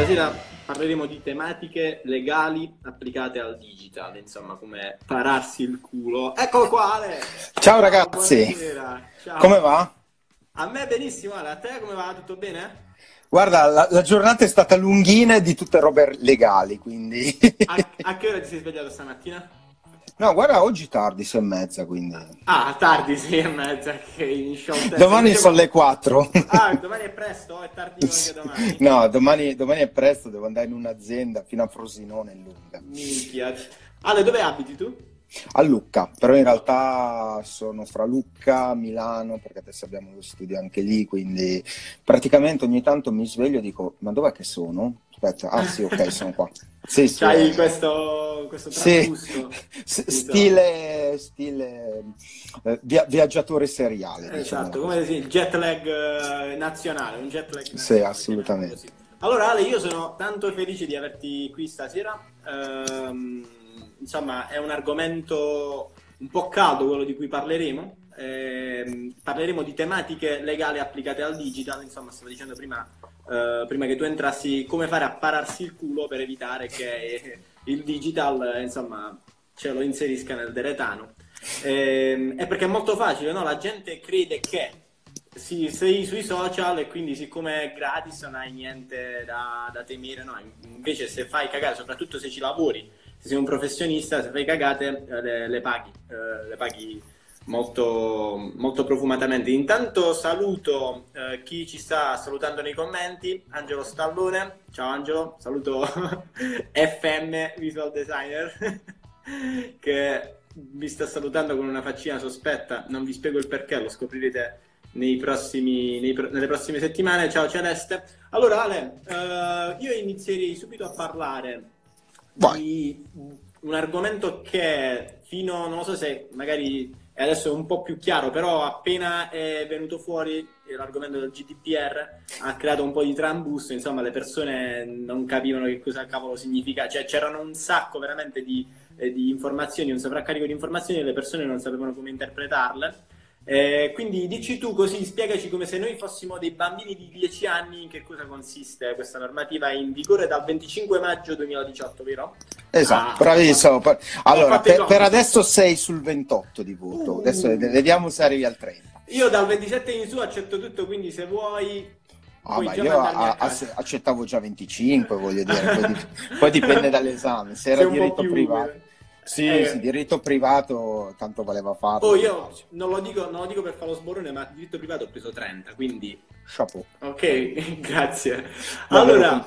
Stasera parleremo di tematiche legali applicate al digital, insomma, come pararsi il culo. Eccolo qua, Ale! Ciao ragazzi! Ciao. Come va? A me benissimo, Ale. A te come va? Tutto bene? Guarda, la, la giornata è stata lunghina di tutte robe legali, quindi... a, a che ora ti sei svegliato stamattina? No, guarda, oggi tardi, sei e mezza, quindi... Ah, tardi, sei e mezza, che in show Domani sono le 4. Ah, domani è presto? È tardi anche domani? No, domani, domani, è presto, devo andare in un'azienda fino a Frosinone, lunga. Minchia. Ale, dove abiti tu? A Lucca, però in realtà sono fra Lucca, Milano, perché adesso abbiamo lo studio anche lì, quindi praticamente ogni tanto mi sveglio e dico, ma dov'è che sono? Aspetta, ah sì, ok, sono qua. Sì, sì, C'hai questo, questo sì. stile, stile eh, via, viaggiatore seriale. Esatto, diciamo come il jet lag eh, nazionale, un jet lag Sì, assolutamente. Allora Ale, io sono tanto felice di averti qui stasera. Ehm, insomma, è un argomento un po' caldo quello di cui parleremo. Eh, parleremo di tematiche legali applicate al digital, insomma, stavo dicendo prima, eh, prima che tu entrassi, come fare a pararsi il culo per evitare che il digital, insomma, ce lo inserisca nel deretano. Eh, è perché è molto facile, no? La gente crede che sì, sei sui social e quindi siccome è gratis non hai niente da, da temere, no? Invece se fai cagare, soprattutto se ci lavori, se sei un professionista, se fai cagate, eh, le, le paghi, eh, le paghi molto, molto profumatamente. Intanto saluto eh, chi ci sta salutando nei commenti, Angelo Stallone, ciao Angelo, saluto FM Visual Designer che vi sta salutando con una faccina sospetta, non vi spiego il perché, lo scoprirete nei prossimi, nei, nelle prossime settimane. Ciao Celeste. Allora Ale, eh, io inizierei subito a parlare Vai. di un argomento che fino, non so se magari adesso è un po' più chiaro, però appena è venuto fuori l'argomento del GDPR ha creato un po' di trambus, insomma le persone non capivano che cosa cavolo significa, cioè c'erano un sacco veramente di, eh, di informazioni, un sovraccarico di informazioni e le persone non sapevano come interpretarle eh, quindi dici tu così, spiegaci come se noi fossimo dei bambini di 10 anni in che cosa consiste questa normativa in vigore dal 25 maggio 2018, vero? Esatto, ah, bravissimo. Allora, per, per, adesso sei sul 28 di voto, uh. adesso vediamo se arrivi al 30. Io dal 27 in su accetto tutto, quindi se vuoi... Ah, ma io a, a, accettavo già 25, voglio dire, poi, poi dipende dall'esame, se era diritto privato. Sì, eh, sì, diritto privato tanto valeva farlo. Oh, io non lo, dico, non lo dico per fare lo sborone, ma diritto privato ho preso 30, quindi... Chapeau. Ok, grazie. Allora,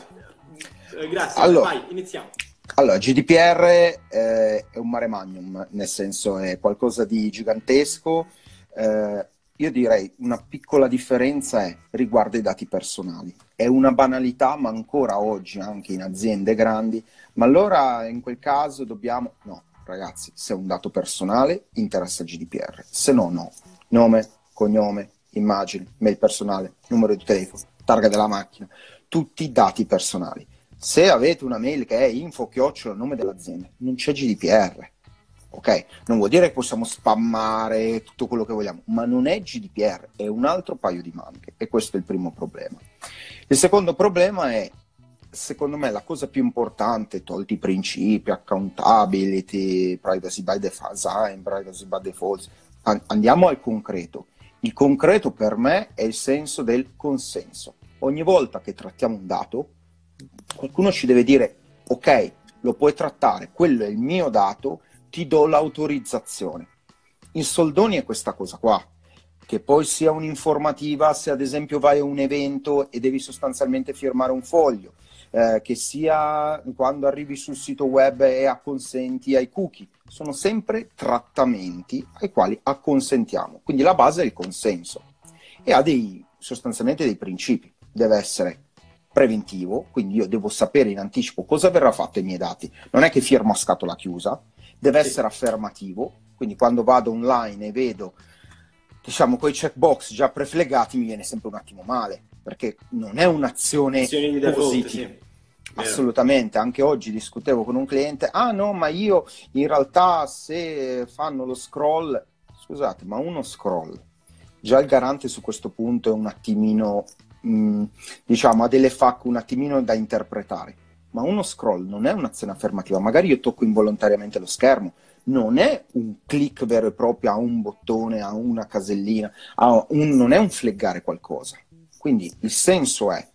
eh, grazie, allora, vai, iniziamo. Allora, GDPR eh, è un mare magnum, nel senso è qualcosa di gigantesco. Eh, io direi una piccola differenza è riguardo i dati personali. È una banalità, ma ancora oggi anche in aziende grandi. Ma allora in quel caso dobbiamo... No, ragazzi, se è un dato personale, interessa GDPR, se no, no. Nome, cognome, immagine, mail personale, numero di telefono, targa della macchina, tutti dati personali. Se avete una mail che è info chiocciola nome dell'azienda, non c'è GDPR. Ok? Non vuol dire che possiamo spammare tutto quello che vogliamo, ma non è GDPR, è un altro paio di maniche e questo è il primo problema. Il secondo problema è secondo me la cosa più importante, tolti i principi, accountability, privacy by design, privacy by default, andiamo al concreto. Il concreto per me è il senso del consenso. Ogni volta che trattiamo un dato, qualcuno ci deve dire, ok, lo puoi trattare, quello è il mio dato, ti do l'autorizzazione. In soldoni è questa cosa qua, che poi sia un'informativa se ad esempio vai a un evento e devi sostanzialmente firmare un foglio, eh, che sia quando arrivi sul sito web e acconsenti ai cookie. Sono sempre trattamenti ai quali acconsentiamo. Quindi la base è il consenso e ha dei, sostanzialmente dei principi. Deve essere preventivo, quindi io devo sapere in anticipo cosa verrà fatto ai miei dati. Non è che firmo a scatola chiusa, deve sì. essere affermativo, quindi quando vado online e vedo diciamo quei checkbox già preflegati mi viene sempre un attimo male perché non è un'azione positiva. Sì. Assolutamente, anche oggi discutevo con un cliente, ah no, ma io in realtà se fanno lo scroll, scusate, ma uno scroll, già il garante su questo punto è un attimino mh, diciamo, ha delle FAQ un attimino da interpretare, ma uno scroll non è un'azione affermativa, magari io tocco involontariamente lo schermo, non è un click vero e proprio a un bottone, a una casellina, a un, non è un fleggare qualcosa. Quindi il senso è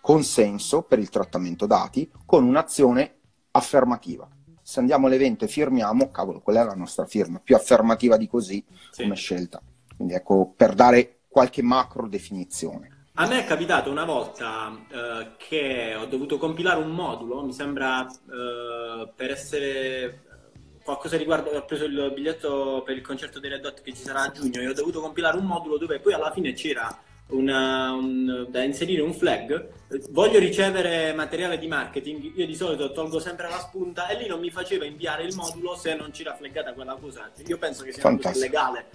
consenso per il trattamento dati con un'azione affermativa. Se andiamo all'evento e firmiamo, cavolo, quella è la nostra firma, più affermativa di così sì. come scelta. Quindi ecco, per dare qualche macro definizione. A me è capitato una volta eh, che ho dovuto compilare un modulo, mi sembra eh, per essere qualcosa riguardo, ho preso il biglietto per il concerto dei Red Hot che ci sarà a giugno e ho dovuto compilare un modulo dove poi alla fine c'era una, un, da inserire un flag, voglio ricevere materiale di marketing, io di solito tolgo sempre la spunta e lì non mi faceva inviare il modulo se non c'era flaggata quella cosa. Io penso che sia legale.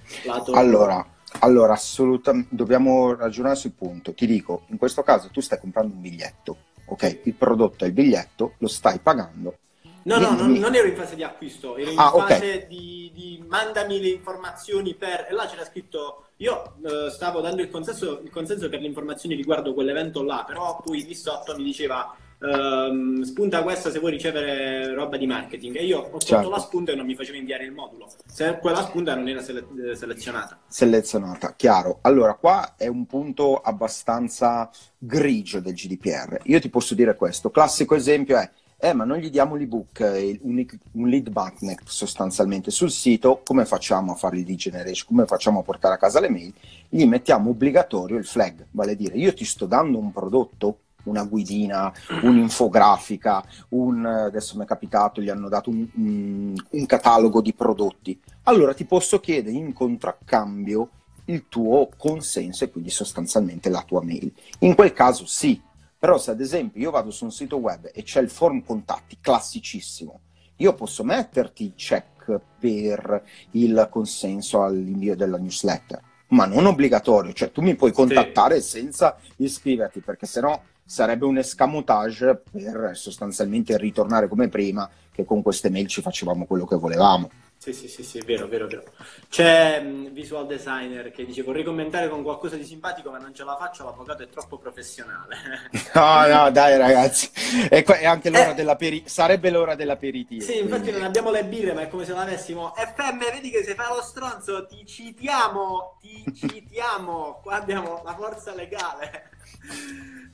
Allora, allora, assolutamente, dobbiamo ragionare sul punto. Ti dico, in questo caso tu stai comprando un biglietto, ok? Il prodotto è il biglietto, lo stai pagando No, no, non, non, ero in fase di acquisto, ero in ah, fase okay. di, di, mandami le informazioni per... E là c'era scritto, io uh, stavo dando il consenso, il consenso, per le informazioni riguardo quell'evento là, però poi lì sotto mi diceva uh, spunta questa se vuoi ricevere roba di marketing. E io ho certo. tolto la spunta e non mi faceva inviare il modulo, se quella spunta non era sele- selezionata. Selezionata, chiaro. Allora, qua è un punto abbastanza grigio del GDPR. Io ti posso dire questo, classico esempio è eh, ma non gli diamo l'ebook, eh, un, lead magnet sostanzialmente sul sito, come facciamo a fare il lead generation, come facciamo a portare a casa le mail? Gli mettiamo obbligatorio il flag, vale a dire io ti sto dando un prodotto, una guidina, un'infografica, un, adesso mi è capitato, gli hanno dato un, un, un catalogo di prodotti. Allora ti posso chiedere in contraccambio il tuo consenso e quindi sostanzialmente la tua mail. In quel caso sì, però se ad esempio io vado su un sito web e c'è il form contatti, classicissimo, io posso metterti il check per il consenso all'invio della newsletter, ma non obbligatorio, cioè tu mi puoi contattare sì. senza iscriverti, perché sennò sarebbe un escamotage per sostanzialmente ritornare come prima, che con queste mail ci facevamo quello che volevamo. Sì, sì, sì, sì, vero, vero, vero. C'è un visual designer che dice vorrei commentare con qualcosa di simpatico ma non ce la faccio, l'avvocato è troppo professionale. No, no, dai ragazzi, è, è anche l'ora eh, dell'aperi- sarebbe l'ora dell'aperitivo. Sì, infatti quindi... non abbiamo le birre ma è come se l'avessimo. FM, vedi che se fai lo stronzo ti citiamo, ti citiamo, qua abbiamo la forza legale.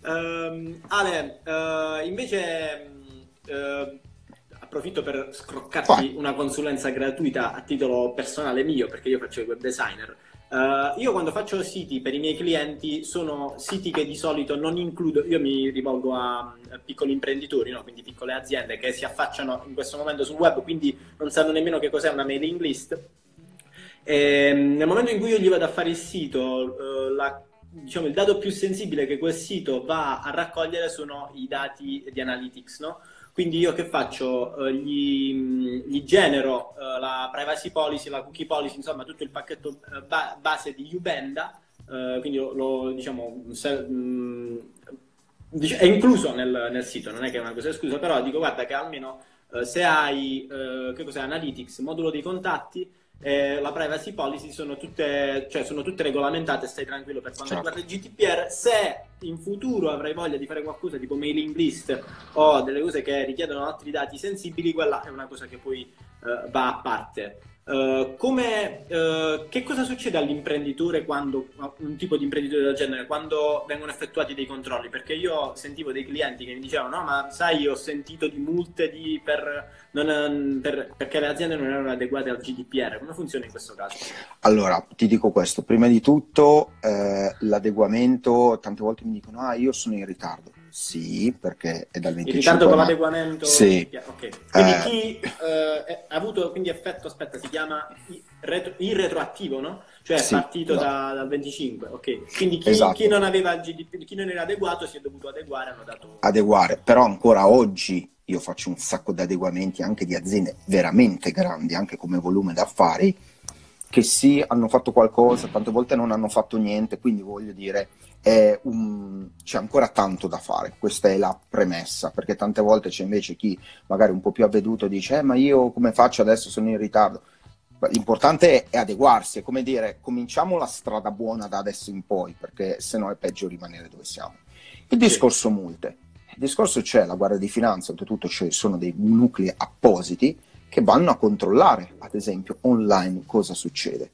Um, Ale, uh, invece... Uh, approfitto per scroccarti una consulenza gratuita a titolo personale mio, perché io faccio il web designer. Uh, io quando faccio siti per i miei clienti sono siti che di solito non includo, io mi rivolgo a, a piccoli imprenditori, no? quindi piccole aziende che si affacciano in questo momento sul web, quindi non sanno nemmeno che cos'è una mailing list. E, ehm, nel momento in cui io gli vado a fare il sito, uh, la, diciamo, il dato più sensibile che quel sito va a raccogliere sono i dati di analytics, no? Quindi io che faccio? Uh, gli, gli, genero uh, la privacy policy, la cookie policy, insomma tutto il pacchetto ba- base di Ubenda, quindi lo, lo diciamo, se, dic- è incluso nel, nel, sito, non è che è una cosa esclusa, però dico guarda che almeno se hai, cos'è, Analytics, modulo dei contatti, eh, la privacy policy sono tutte, cioè sono tutte regolamentate, stai tranquillo per quanto certo. riguarda il GDPR. Se in futuro avrai voglia di fare qualcosa tipo mailing list o delle cose che richiedono altri dati sensibili, quella è una cosa che poi eh, va a parte. Uh, come, uh, che cosa succede all'imprenditore quando un tipo di imprenditore del genere quando vengono effettuati dei controlli? Perché io sentivo dei clienti che mi dicevano: No, ma sai, ho sentito di multe di, per, non, per, perché le aziende non erano adeguate al GDPR. Come funziona in questo caso? Allora, ti dico questo: prima di tutto, eh, l'adeguamento, tante volte mi dicono: Ah, io sono in ritardo sì, perché è dal 25 Il ritardo con l'adeguamento? Sì. Okay. Quindi eh... chi eh, ha avuto quindi effetto, aspetta, si chiama il retroattivo, no? Cioè è sì, partito no. da, dal 25, ok. Quindi chi, esatto. chi, non aveva il GDP, chi non era adeguato si è dovuto adeguare, hanno dato... Adeguare, però ancora oggi io faccio un sacco di adeguamenti anche di aziende veramente grandi, anche come volume d'affari, che sì, hanno fatto qualcosa, tante volte non hanno fatto niente, quindi voglio dire un... c'è ancora tanto da fare, questa è la premessa, perché tante volte c'è invece chi magari un po' più avveduto dice eh, ma io come faccio adesso sono in ritardo. L'importante è adeguarsi, è come dire, cominciamo la strada buona da adesso in poi, perché se no è peggio rimanere dove siamo. Il discorso multe. Il discorso c'è, la Guardia di Finanza, oltretutto ci sono dei nuclei appositi che vanno a controllare, ad esempio, online cosa succede.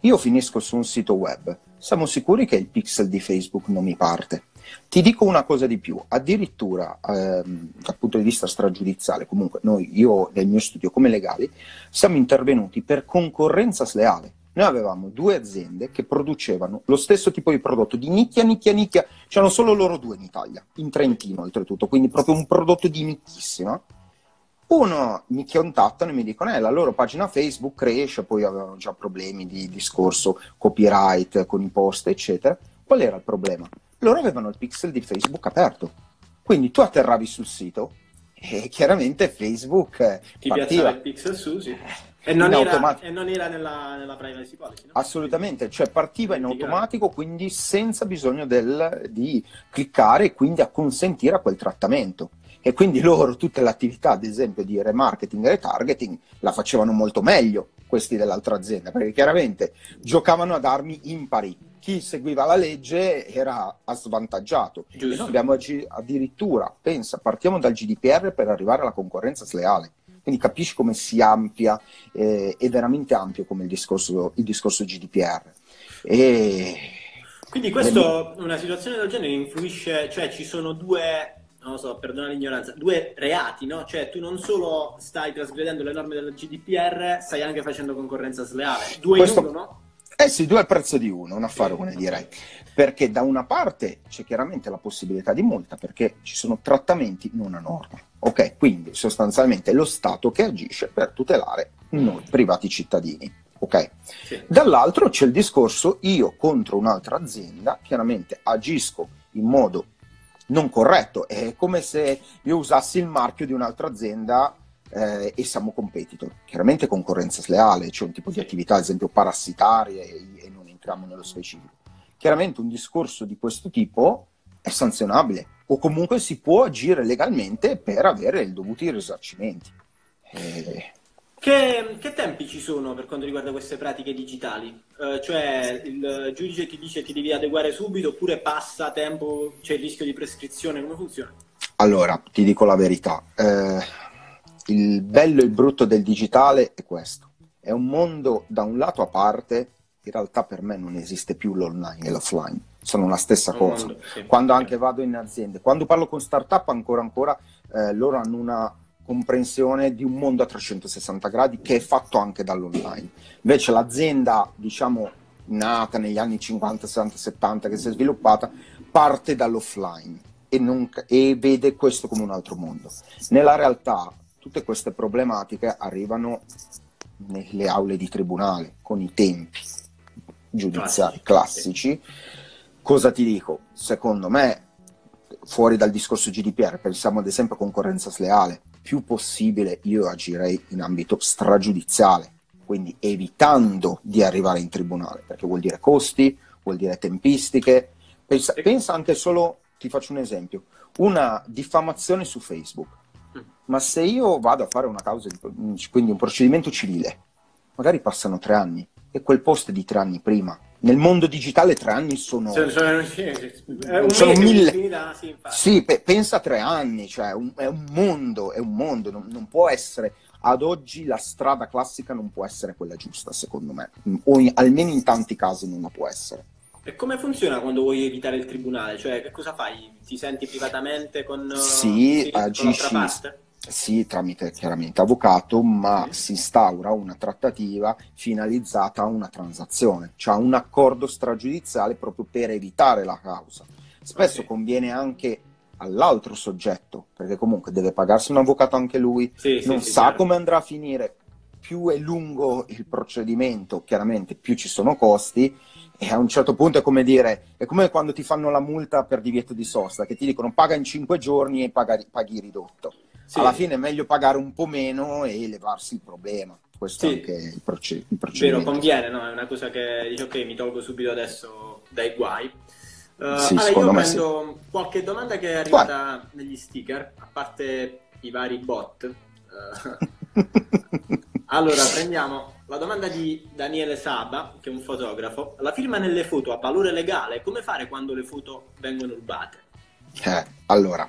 Io finisco su un sito web, siamo sicuri che il pixel di Facebook non mi parte. Ti dico una cosa di più, addirittura ehm, dal punto di vista stragiudiziale, comunque noi, io nel mio studio come legali, siamo intervenuti per concorrenza sleale. Noi avevamo due aziende che producevano lo stesso tipo di prodotto di nicchia, nicchia, nicchia, c'erano solo loro due in Italia, in Trentino oltretutto, quindi proprio un prodotto di nicchissima uno mi contattano e mi dicono, eh, la loro pagina Facebook cresce, poi avevano già problemi di discorso copyright con i post, eccetera. Qual era il problema? Loro avevano il pixel di Facebook aperto. Quindi tu atterravi sul sito e chiaramente Facebook ti partiva. piazzava il pixel su, sì. E non, era, e non era, nella, nella privacy policy, no? Assolutamente, cioè partiva in automatico, quindi senza bisogno del, di cliccare e quindi a consentire a quel trattamento e quindi loro tutte l'attività, ad esempio, di remarketing e retargeting la facevano molto meglio questi dell'altra azienda, perché chiaramente giocavano ad armi impari. Chi seguiva la legge era svantaggiato. Giusto. E noi abbiamo addirittura, pensa, partiamo dal GDPR per arrivare alla concorrenza sleale. Quindi capisci come si ampia, eh, è veramente ampio come il discorso, il discorso GDPR. E... Quindi questo, una situazione del genere influisce, cioè ci sono due non lo so, perdona l'ignoranza, due reati, no? Cioè tu non solo stai trasgredendo le norme del GDPR, stai anche facendo concorrenza sleale. Due Questo... in uno, no? Eh sì, due al prezzo di uno, un affare come direi. Perché da una parte c'è chiaramente la possibilità di multa, perché ci sono trattamenti non a norma. Ok, quindi sostanzialmente lo Stato che agisce per tutelare noi privati cittadini. Ok? Sì. Dall'altro c'è il discorso io contro un'altra azienda, chiaramente agisco in modo non corretto, è come se io usassi il marchio di un'altra azienda eh, e siamo competitor. Chiaramente concorrenza sleale, c'è un tipo di attività, ad esempio parassitarie, e, e non entriamo nello specifico. Chiaramente un discorso di questo tipo è sanzionabile o comunque si può agire legalmente per avere i dovuti risarcimenti. Eh, che, che, tempi ci sono per quanto riguarda queste pratiche digitali? Uh, cioè il giudice ti dice ti devi adeguare subito oppure passa tempo, c'è il rischio di prescrizione, come funziona? Allora, ti dico la verità, eh, il bello e il brutto del digitale è questo, è un mondo da un lato a parte, in realtà per me non esiste più l'online e l'offline, sono la stessa cosa. Mondo, sì. Quando anche vado in aziende, quando parlo con startup ancora ancora, eh, loro hanno una comprensione di un mondo a 360 gradi che è fatto anche dall'online. Invece l'azienda, diciamo, nata negli anni 50, 60, 70, che si è sviluppata, parte dall'offline e, non, e vede questo come un altro mondo. Nella realtà tutte queste problematiche arrivano nelle aule di tribunale, con i tempi giudiziari classici. Cosa ti dico? Secondo me, fuori dal discorso GDPR, pensiamo ad esempio a concorrenza sleale, più possibile io agirei in ambito stragiudiziale, quindi evitando di arrivare in tribunale, perché vuol dire costi, vuol dire tempistiche. Pensa, pensa anche solo, ti faccio un esempio, una diffamazione su Facebook. Mm. Ma se io vado a fare una causa, di, quindi un procedimento civile, magari passano tre anni e quel post è di tre anni prima nel mondo digitale tre anni sono, cioè, sono, un sono mille finita, sì, sì pe- pensa a tre anni cioè un, è un mondo è un mondo non, non, può essere ad oggi la strada classica non può essere quella giusta secondo me o in, almeno in tanti casi non la può essere e come funziona quando vuoi evitare il tribunale? Cioè, che cosa fai? Ti senti privatamente con, sì, con agisci, parte? Sì, tramite chiaramente avvocato, ma sì. si instaura una trattativa finalizzata a una transazione, cioè un accordo stragiudiziale proprio per evitare la causa. Spesso okay. conviene anche all'altro soggetto, perché comunque deve pagarsi un avvocato anche lui, sì, non sì, sa chiaro. come andrà a finire, più è lungo il procedimento, chiaramente più ci sono costi e a un certo punto è come dire, è come quando ti fanno la multa per divieto di sosta, che ti dicono paga in 5 giorni e paghi, paghi ridotto sì. alla fine è meglio pagare un po' meno e levarsi il problema. Questo sì. è anche il, proce- il procedimento. Vero, conviene, no? È una cosa che dice ok, mi tolgo subito adesso dai guai. Uh, sì, allora, io prendo sì. qualche domanda che è arrivata Quale? negli sticker, a parte i vari bot. Uh, allora, prendiamo la domanda di Daniele Saba, che è un fotografo. La firma nelle foto ha valore legale? Come fare quando le foto vengono rubate? Eh, allora,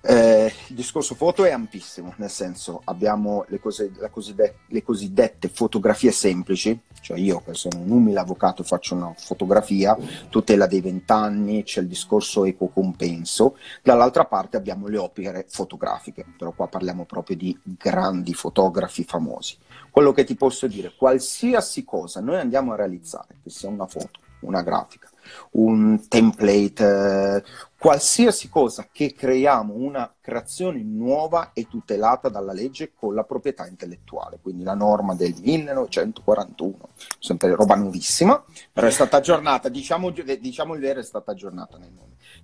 eh, il discorso foto è ampissimo, nel senso abbiamo le, cose, cosiddette, le, cosiddette fotografie semplici, cioè io che sono un umile avvocato faccio una fotografia, tutela dei vent'anni, c'è il discorso eco compenso, dall'altra parte abbiamo le opere fotografiche, però qua parliamo proprio di grandi fotografi famosi. Quello che ti posso dire, qualsiasi cosa noi andiamo a realizzare, che sia una foto, una grafica, un template, eh, qualsiasi cosa che creiamo, una creazione nuova è tutelata dalla legge con la proprietà intellettuale, quindi la norma del 1941, sempre roba nuovissima, però è stata aggiornata, diciamo, diciamo il vero, è stata aggiornata nel,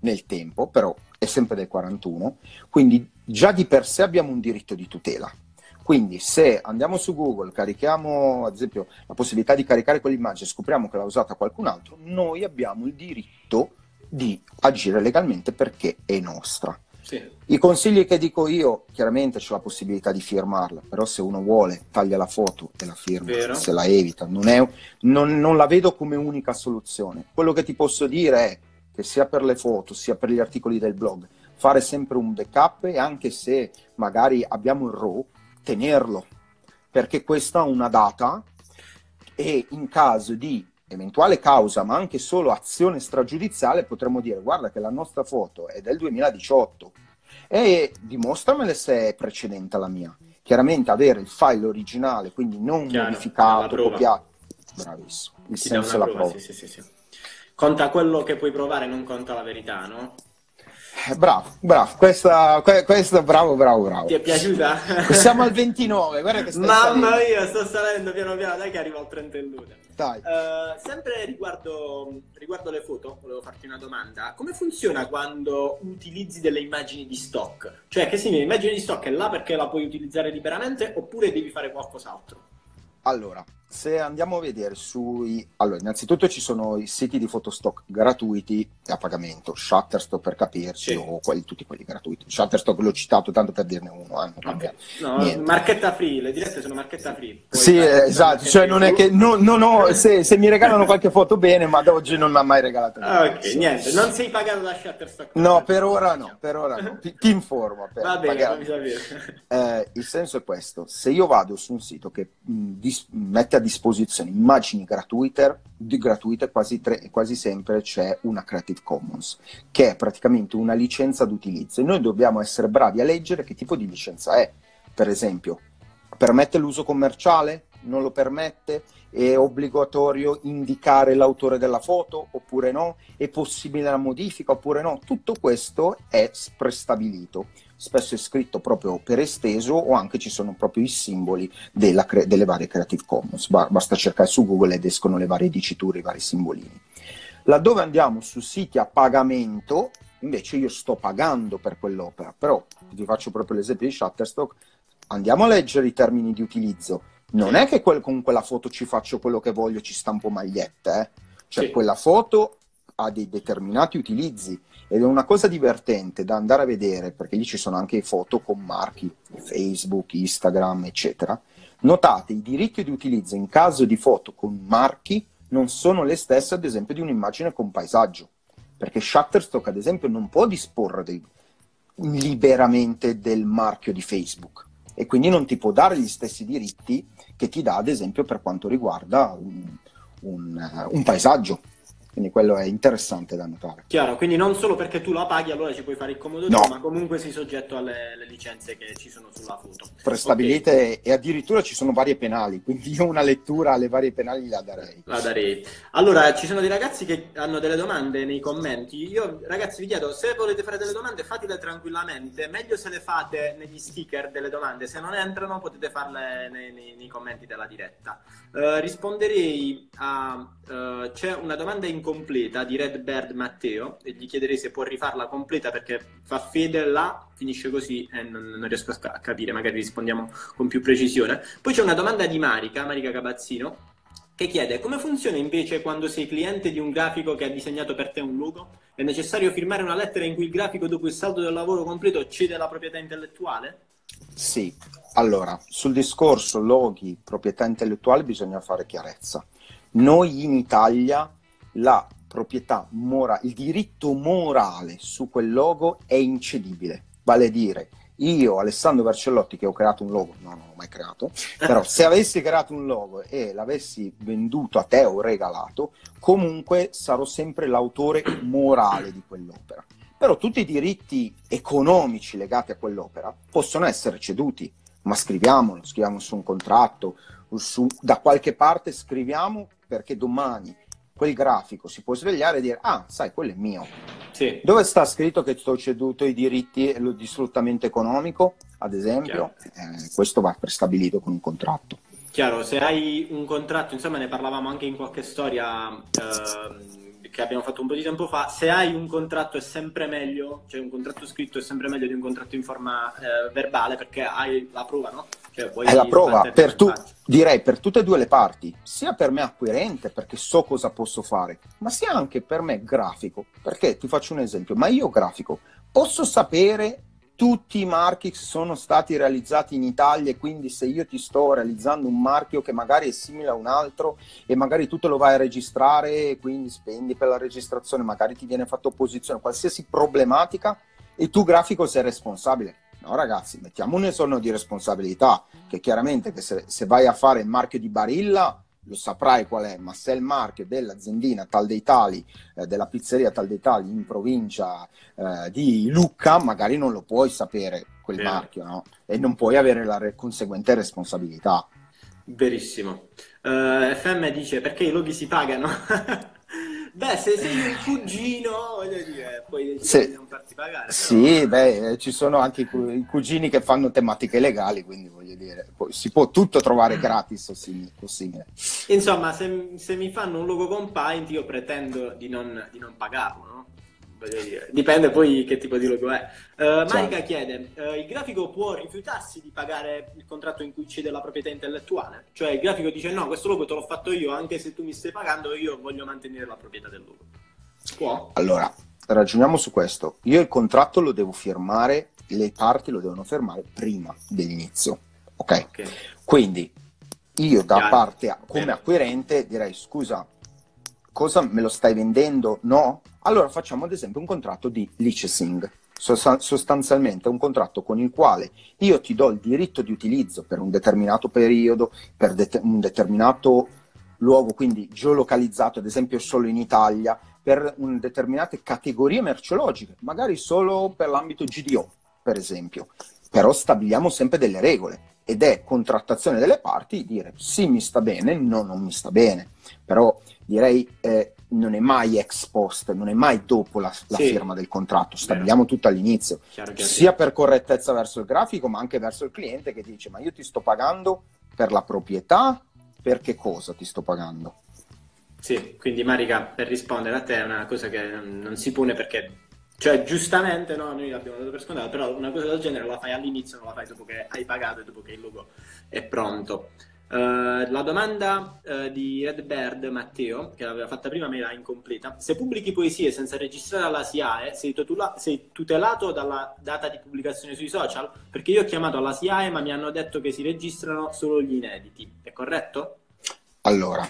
nel tempo, però è sempre del 41, quindi già di per sé abbiamo un diritto di tutela. Quindi se andiamo su Google, carichiamo ad esempio la possibilità di caricare quell'immagine e scopriamo che l'ha usata qualcun altro, noi abbiamo il diritto di agire legalmente perché è nostra. Sì. I consigli che dico io, chiaramente c'è la possibilità di firmarla, però se uno vuole taglia la foto e la firma, Vero. se la evita, non, è, non, non la vedo come unica soluzione. Quello che ti posso dire è che sia per le foto, sia per gli articoli del blog, fare sempre un backup e anche se magari abbiamo il RAW, tenerlo, perché questa è una data e in caso di eventuale causa, ma anche solo azione stragiudiziale, potremmo dire guarda che la nostra foto è del 2018 e dimostramele se è precedente alla mia. Chiaramente avere il file originale, quindi non Chiaro, modificato, copiato. Bravissimo, il Ti senso della prova. prova. Sì, sì, sì, conta quello che puoi provare, non conta la verità, no? Bravo, bravo, questa, questa, bravo, bravo, bravo. Ti è piaciuta? Siamo al 29, guarda che stai Mamma salendo. mia, sto salendo piano piano, dai che arrivo al 31. Dai. Uh, sempre riguardo, riguardo, le foto, volevo farti una domanda. Come funziona quando utilizzi delle immagini di stock? Cioè, che significa, l'immagine di stock è là perché la puoi utilizzare liberamente oppure devi fare qualcos'altro? Allora, se andiamo a vedere sui... Allora, innanzitutto ci sono i siti di fotostock gratuiti a pagamento, Shutterstock per capirci, sì. o quelli, tutti quelli gratuiti. Shutterstock l'ho citato tanto per dirne uno. Eh, okay. no, marchetta free, le dirette sono marchetta free. Poi sì, esatto, cioè non è che... No, no, no, se, se, mi regalano qualche foto bene, ma da oggi non mi ha mai regalato niente. Ok, niente, non sei pagato da Shutterstock? No, per ora no, per ora no. Ti, ti informo. Per Va bene, fammi sapere. Eh, il senso è questo, se io vado su un sito che mh, dis- mette a disposizione immagini gratuite, gratuite quasi, tre, quasi sempre c'è una Creative Commons, che è praticamente una licenza d'utilizzo e noi dobbiamo essere bravi a leggere che tipo di licenza è. Per esempio, permette l'uso commerciale? Non lo permette? È obbligatorio indicare l'autore della foto oppure no? È possibile la modifica oppure no? Tutto questo è prestabilito spesso è scritto proprio per esteso o anche ci sono proprio i simboli cre- delle varie Creative Commons. Ba- basta cercare su Google ed escono le varie diciture, i vari simbolini. Laddove andiamo su siti a pagamento, invece io sto pagando per quell'opera, però vi faccio proprio l'esempio di Shutterstock, andiamo a leggere i termini di utilizzo. Non è che quel, con quella foto ci faccio quello che voglio, ci stampo magliette, eh? cioè sì. quella foto ha dei determinati utilizzi ed è una cosa divertente da andare a vedere perché lì ci sono anche foto con marchi Facebook, Instagram, eccetera. Notate, i diritti di utilizzo in caso di foto con marchi non sono le stesse, ad esempio, di un'immagine con paesaggio, perché Shutterstock, ad esempio, non può disporre dei, liberamente del marchio di Facebook e quindi non ti può dare gli stessi diritti che ti dà, ad esempio, per quanto riguarda un, un, un paesaggio. Quindi quello è interessante da notare. Chiaro, quindi non solo perché tu la paghi allora ci puoi fare il comodo no. ma comunque sei soggetto alle licenze che ci sono sulla foto. Prestabilite okay. e addirittura ci sono varie penali, quindi io una lettura alle varie penali la darei. La darei. Allora, ci sono dei ragazzi che hanno delle domande nei commenti. Io ragazzi vi chiedo, se volete fare delle domande fatele tranquillamente, meglio se le fate negli sticker delle domande, se non entrano potete farle nei, nei, nei commenti della diretta. Uh, risponderei a... Uh, c'è una domanda in incompleta di Red Bird Matteo e gli chiederei se può rifarla completa perché fa fede là, finisce così e non, non riesco a capire, magari rispondiamo con più precisione. Poi c'è una domanda di Marica, Marica Cabazzino, che chiede come funziona invece quando sei cliente di un grafico che ha disegnato per te un logo? È necessario firmare una lettera in cui il grafico dopo il saldo del lavoro completo cede la proprietà intellettuale? Sì, Allora, sul discorso loghi, proprietà intellettuale bisogna fare chiarezza. Noi in Italia la proprietà morale, il diritto morale su quel logo è incedibile, vale a dire io, Alessandro Vercellotti, che ho creato un logo, no, non l'ho mai creato, però se avessi creato un logo e l'avessi venduto a te o regalato, comunque sarò sempre l'autore morale di quell'opera. Però tutti i diritti economici legati a quell'opera possono essere ceduti ma scriviamolo, scriviamo su un contratto, su, da qualche parte scriviamo perché domani quel grafico si può svegliare e dire ah sai quello è mio sì. dove sta scritto che ti ho ceduto i diritti di sfruttamento economico ad esempio eh, questo va prestabilito con un contratto chiaro se hai un contratto insomma ne parlavamo anche in qualche storia eh che abbiamo fatto un po' di tempo fa, se hai un contratto è sempre meglio, cioè un contratto scritto è sempre meglio di un contratto in forma eh, verbale perché hai la prova, no? Cioè, è la prova, per tu, direi per tutte e due le parti, sia per me acquirente perché so cosa posso fare, ma sia anche per me grafico, perché ti faccio un esempio, ma io grafico posso sapere tutti i marchi sono stati realizzati in Italia e quindi se io ti sto realizzando un marchio che magari è simile a un altro e magari tu te lo vai a registrare e quindi spendi per la registrazione, magari ti viene fatta opposizione, qualsiasi problematica e tu grafico sei responsabile. No ragazzi, mettiamo un esorno di responsabilità, che chiaramente che se, se vai a fare il marchio di Barilla lo saprai qual è, ma se è il marchio dell'aziendina tal dei tali, eh, della pizzeria tal dei tali in provincia eh, di Lucca, magari non lo puoi sapere quel Vero. marchio, no? E non puoi avere la re- conseguente responsabilità. Verissimo. Uh, eh, FM dice perché i loghi si pagano? Beh, se sei un cugino, voglio dire, puoi di non farti pagare. Però... Sì, beh, ci sono anche i cugini che fanno tematiche legali, quindi voglio dire, si può tutto trovare gratis o simile. Insomma, se, se, mi fanno un logo con Paint, io pretendo di non, di non pagarlo, no? Dipende poi che tipo di logo è. Uh, Marica chiede: uh, il grafico può rifiutarsi di pagare il contratto in cui cede la proprietà intellettuale? Cioè il grafico dice: No, questo logo te l'ho fatto io, anche se tu mi stai pagando, io voglio mantenere la proprietà del logo. Può? Allora, ragioniamo su questo. Io il contratto lo devo firmare, le parti lo devono firmare prima dell'inizio. Ok? okay. Quindi io da Chiaro. parte come Bene. acquirente direi: Scusa, cosa me lo stai vendendo? No? Allora facciamo ad esempio un contratto di licensing, sostanzialmente un contratto con il quale io ti do il diritto di utilizzo per un determinato periodo, per det- un determinato luogo, quindi geolocalizzato ad esempio solo in Italia, per determinate categorie merceologiche, magari solo per l'ambito GDO, per esempio. Però stabiliamo sempre delle regole ed è contrattazione delle parti dire sì mi sta bene, no non mi sta bene. Però direi eh, non è mai ex post, non è mai dopo la, la sì. firma del contratto, stabiliamo tutto all'inizio, sia per correttezza verso il grafico, ma anche verso il cliente che dice ma io ti sto pagando per la proprietà, per che cosa ti sto pagando? Sì, quindi Marica, per rispondere a te è una cosa che non si pone perché, cioè giustamente no, noi l'abbiamo dato per scontato, però una cosa del genere la fai all'inizio, non la fai dopo che hai pagato e dopo che il logo è pronto. Uh, la domanda uh, di Redbird Matteo, che l'aveva fatta prima, ma era incompleta. Se pubblichi poesie senza registrare alla SIAE, sei, tutula- sei, tutelato dalla data di pubblicazione sui social? Perché io ho chiamato alla SIAE, ma mi hanno detto che si registrano solo gli inediti. È corretto? Allora,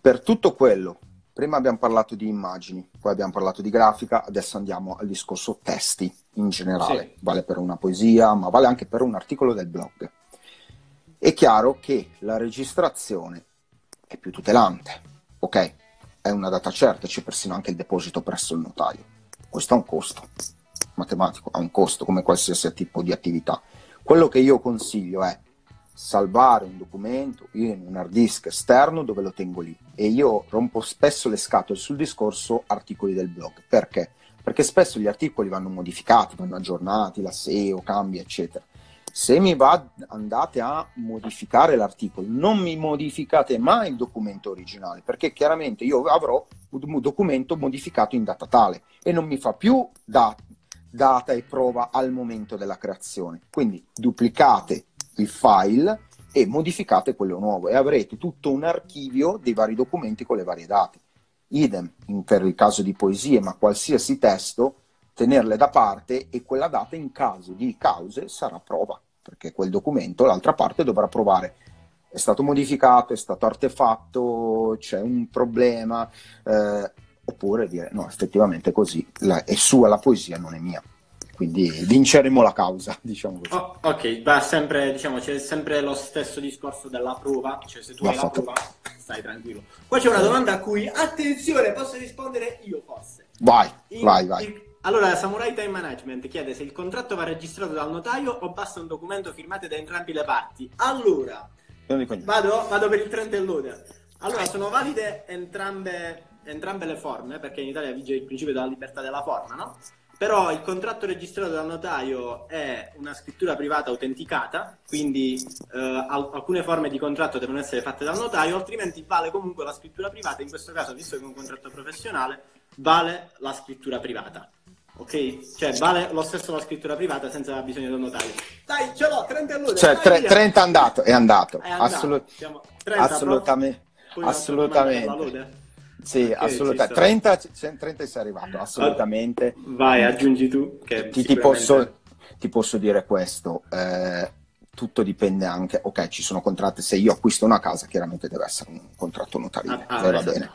per tutto quello, prima abbiamo parlato di immagini, poi abbiamo parlato di grafica, adesso andiamo al discorso testi in generale. Sì. Vale per una poesia, ma vale anche per un articolo del blog è chiaro che la registrazione è più tutelante, ok? È una data certa, c'è persino anche il deposito presso il notaio. Questo ha un costo matematico, ha un costo come qualsiasi tipo di attività. Quello che io consiglio è salvare un documento in un hard disk esterno dove lo tengo lì e io rompo spesso le scatole sul discorso articoli del blog. Perché? Perché spesso gli articoli vanno modificati, vanno aggiornati, la SEO cambia, eccetera se mi va, andate a modificare l'articolo, non mi modificate mai il documento originale, perché chiaramente io avrò un documento modificato in data tale e non mi fa più dat- data e prova al momento della creazione. Quindi duplicate il file e modificate quello nuovo e avrete tutto un archivio dei vari documenti con le varie date. Idem per il caso di poesie, ma qualsiasi testo, tenerle da parte e quella data in caso di cause sarà prova perché quel documento l'altra parte dovrà provare è stato modificato, è stato artefatto, c'è un problema, eh, oppure dire no, effettivamente così, la, è sua la poesia, non è mia. Quindi vinceremo la causa, diciamo così. Oh, ok, va sempre, diciamo, c'è sempre lo stesso discorso della prova, cioè se tu Va hai fatto. la prova, stai tranquillo. Qua c'è una domanda a cui, attenzione, posso rispondere io forse. Vai, in, vai, vai. In, allora, Samurai Time Management chiede se il contratto va registrato dal notaio o basta un documento firmato da entrambi le parti. Allora, vado, vado per il trend e loader. Allora, sono valide entrambe, entrambe le forme, perché in Italia vige il principio della libertà della forma, no? Però il contratto registrato dal notaio è una scrittura privata autenticata, quindi eh, alcune forme di contratto devono essere fatte dal notaio, altrimenti vale comunque la scrittura privata, in questo caso, visto che è un contratto professionale, vale la scrittura privata. Ok? Cioè vale lo stesso la scrittura privata senza bisogno del notaio. Dai, ce l'ho, 30 all'ora. Cioè, tre, 30 è andato, è andato. È andato. Assolut- 30, assolutamente. Assolutamente. Sì, okay, assolutamente. 30, 30 sei arrivato, assolutamente. Vai, aggiungi tu. Che ti, ti, posso, ti posso, dire questo. Eh, tutto dipende anche, ok, ci sono contratti, se io acquisto una casa chiaramente deve essere un contratto notarile, ah, ah, va bene.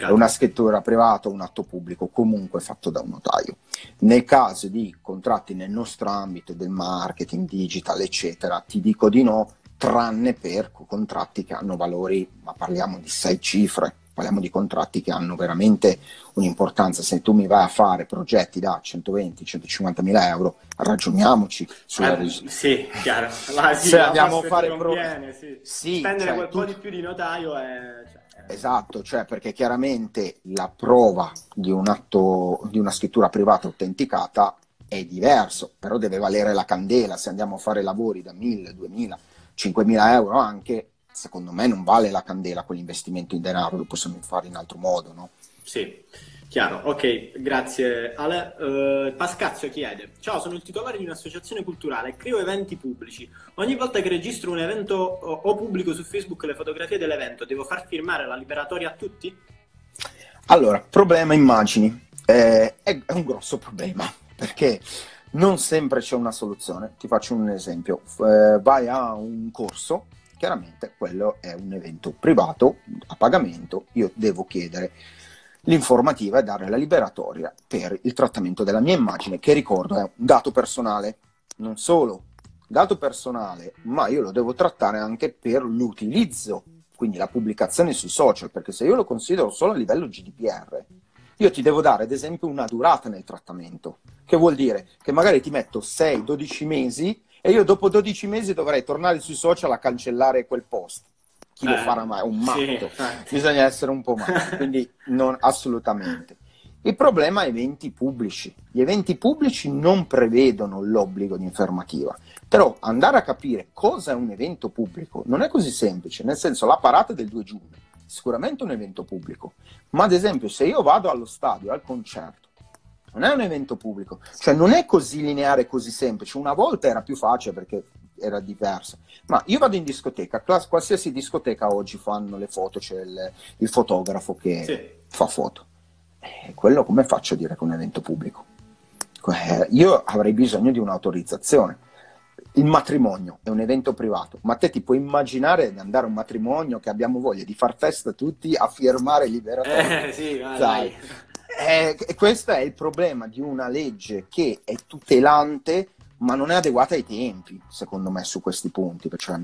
È una scrittura privata, un atto pubblico, comunque fatto da un notaio. Nel caso di contratti nel nostro ambito del marketing, digital, eccetera, ti dico di no, tranne per contratti che hanno valori, ma parliamo di sei cifre, parliamo di contratti che hanno veramente un'importanza. Se tu mi vai a fare progetti da 120-150 mila euro, ragioniamoci sulla eh, Sì, chiaro. La, sì, Se andiamo a fare progetti, sì. sì. spendere cioè, quel po' di più di notaio è. Cioè, esatto, cioè perché chiaramente la prova di un atto, di una scrittura privata autenticata è diverso, però deve valere la candela. Se andiamo a fare lavori da 1000, 2000, 5000 euro anche, secondo me non vale la candela quell'investimento in denaro, lo possiamo fare in altro modo, no? Sì, chiaro. Ok, grazie Ale. Uh, Pascazio chiede, ciao, sono il titolare di un'associazione culturale, creo eventi pubblici. Ogni volta che registro un evento o, o pubblico su Facebook le fotografie dell'evento, devo far firmare la liberatoria a tutti? Allora, problema immagini. Eh, è, è un grosso problema, perché non sempre c'è una soluzione. Ti faccio un esempio. Eh, vai a un corso chiaramente quello è un evento privato a pagamento, io devo chiedere l'informativa e dare la liberatoria per il trattamento della mia immagine, che ricordo è un dato personale, non solo dato personale, ma io lo devo trattare anche per l'utilizzo, quindi la pubblicazione sui social, perché se io lo considero solo a livello GDPR, io ti devo dare ad esempio una durata nel trattamento, che vuol dire che magari ti metto 6-12 mesi e io dopo 12 mesi dovrei tornare sui social a cancellare quel post. Chi eh, lo farà mai? Un matto. Sì, Bisogna essere un po' matti, quindi non assolutamente. Il problema è eventi pubblici. Gli eventi pubblici non prevedono l'obbligo di informativa, però andare a capire cosa è un evento pubblico non è così semplice, nel senso la parata del 2 giugno, sicuramente un evento pubblico, ma ad esempio se io vado allo stadio, al concerto, non è un evento pubblico, cioè non è così lineare, così semplice. Una volta era più facile perché era diverso, ma io vado in discoteca, qualsiasi discoteca oggi fanno le foto, c'è il, il fotografo che sì. fa foto. E quello come faccio a dire che è un evento pubblico? Eh, io avrei bisogno di un'autorizzazione. Il matrimonio è un evento privato, ma te ti puoi immaginare di andare a un matrimonio che abbiamo voglia di far festa tutti a firmare liberatorio? Eh, sì, dai. Eh, questo è il problema di una legge che è tutelante ma non è adeguata ai tempi, secondo me, su questi punti. Cioè,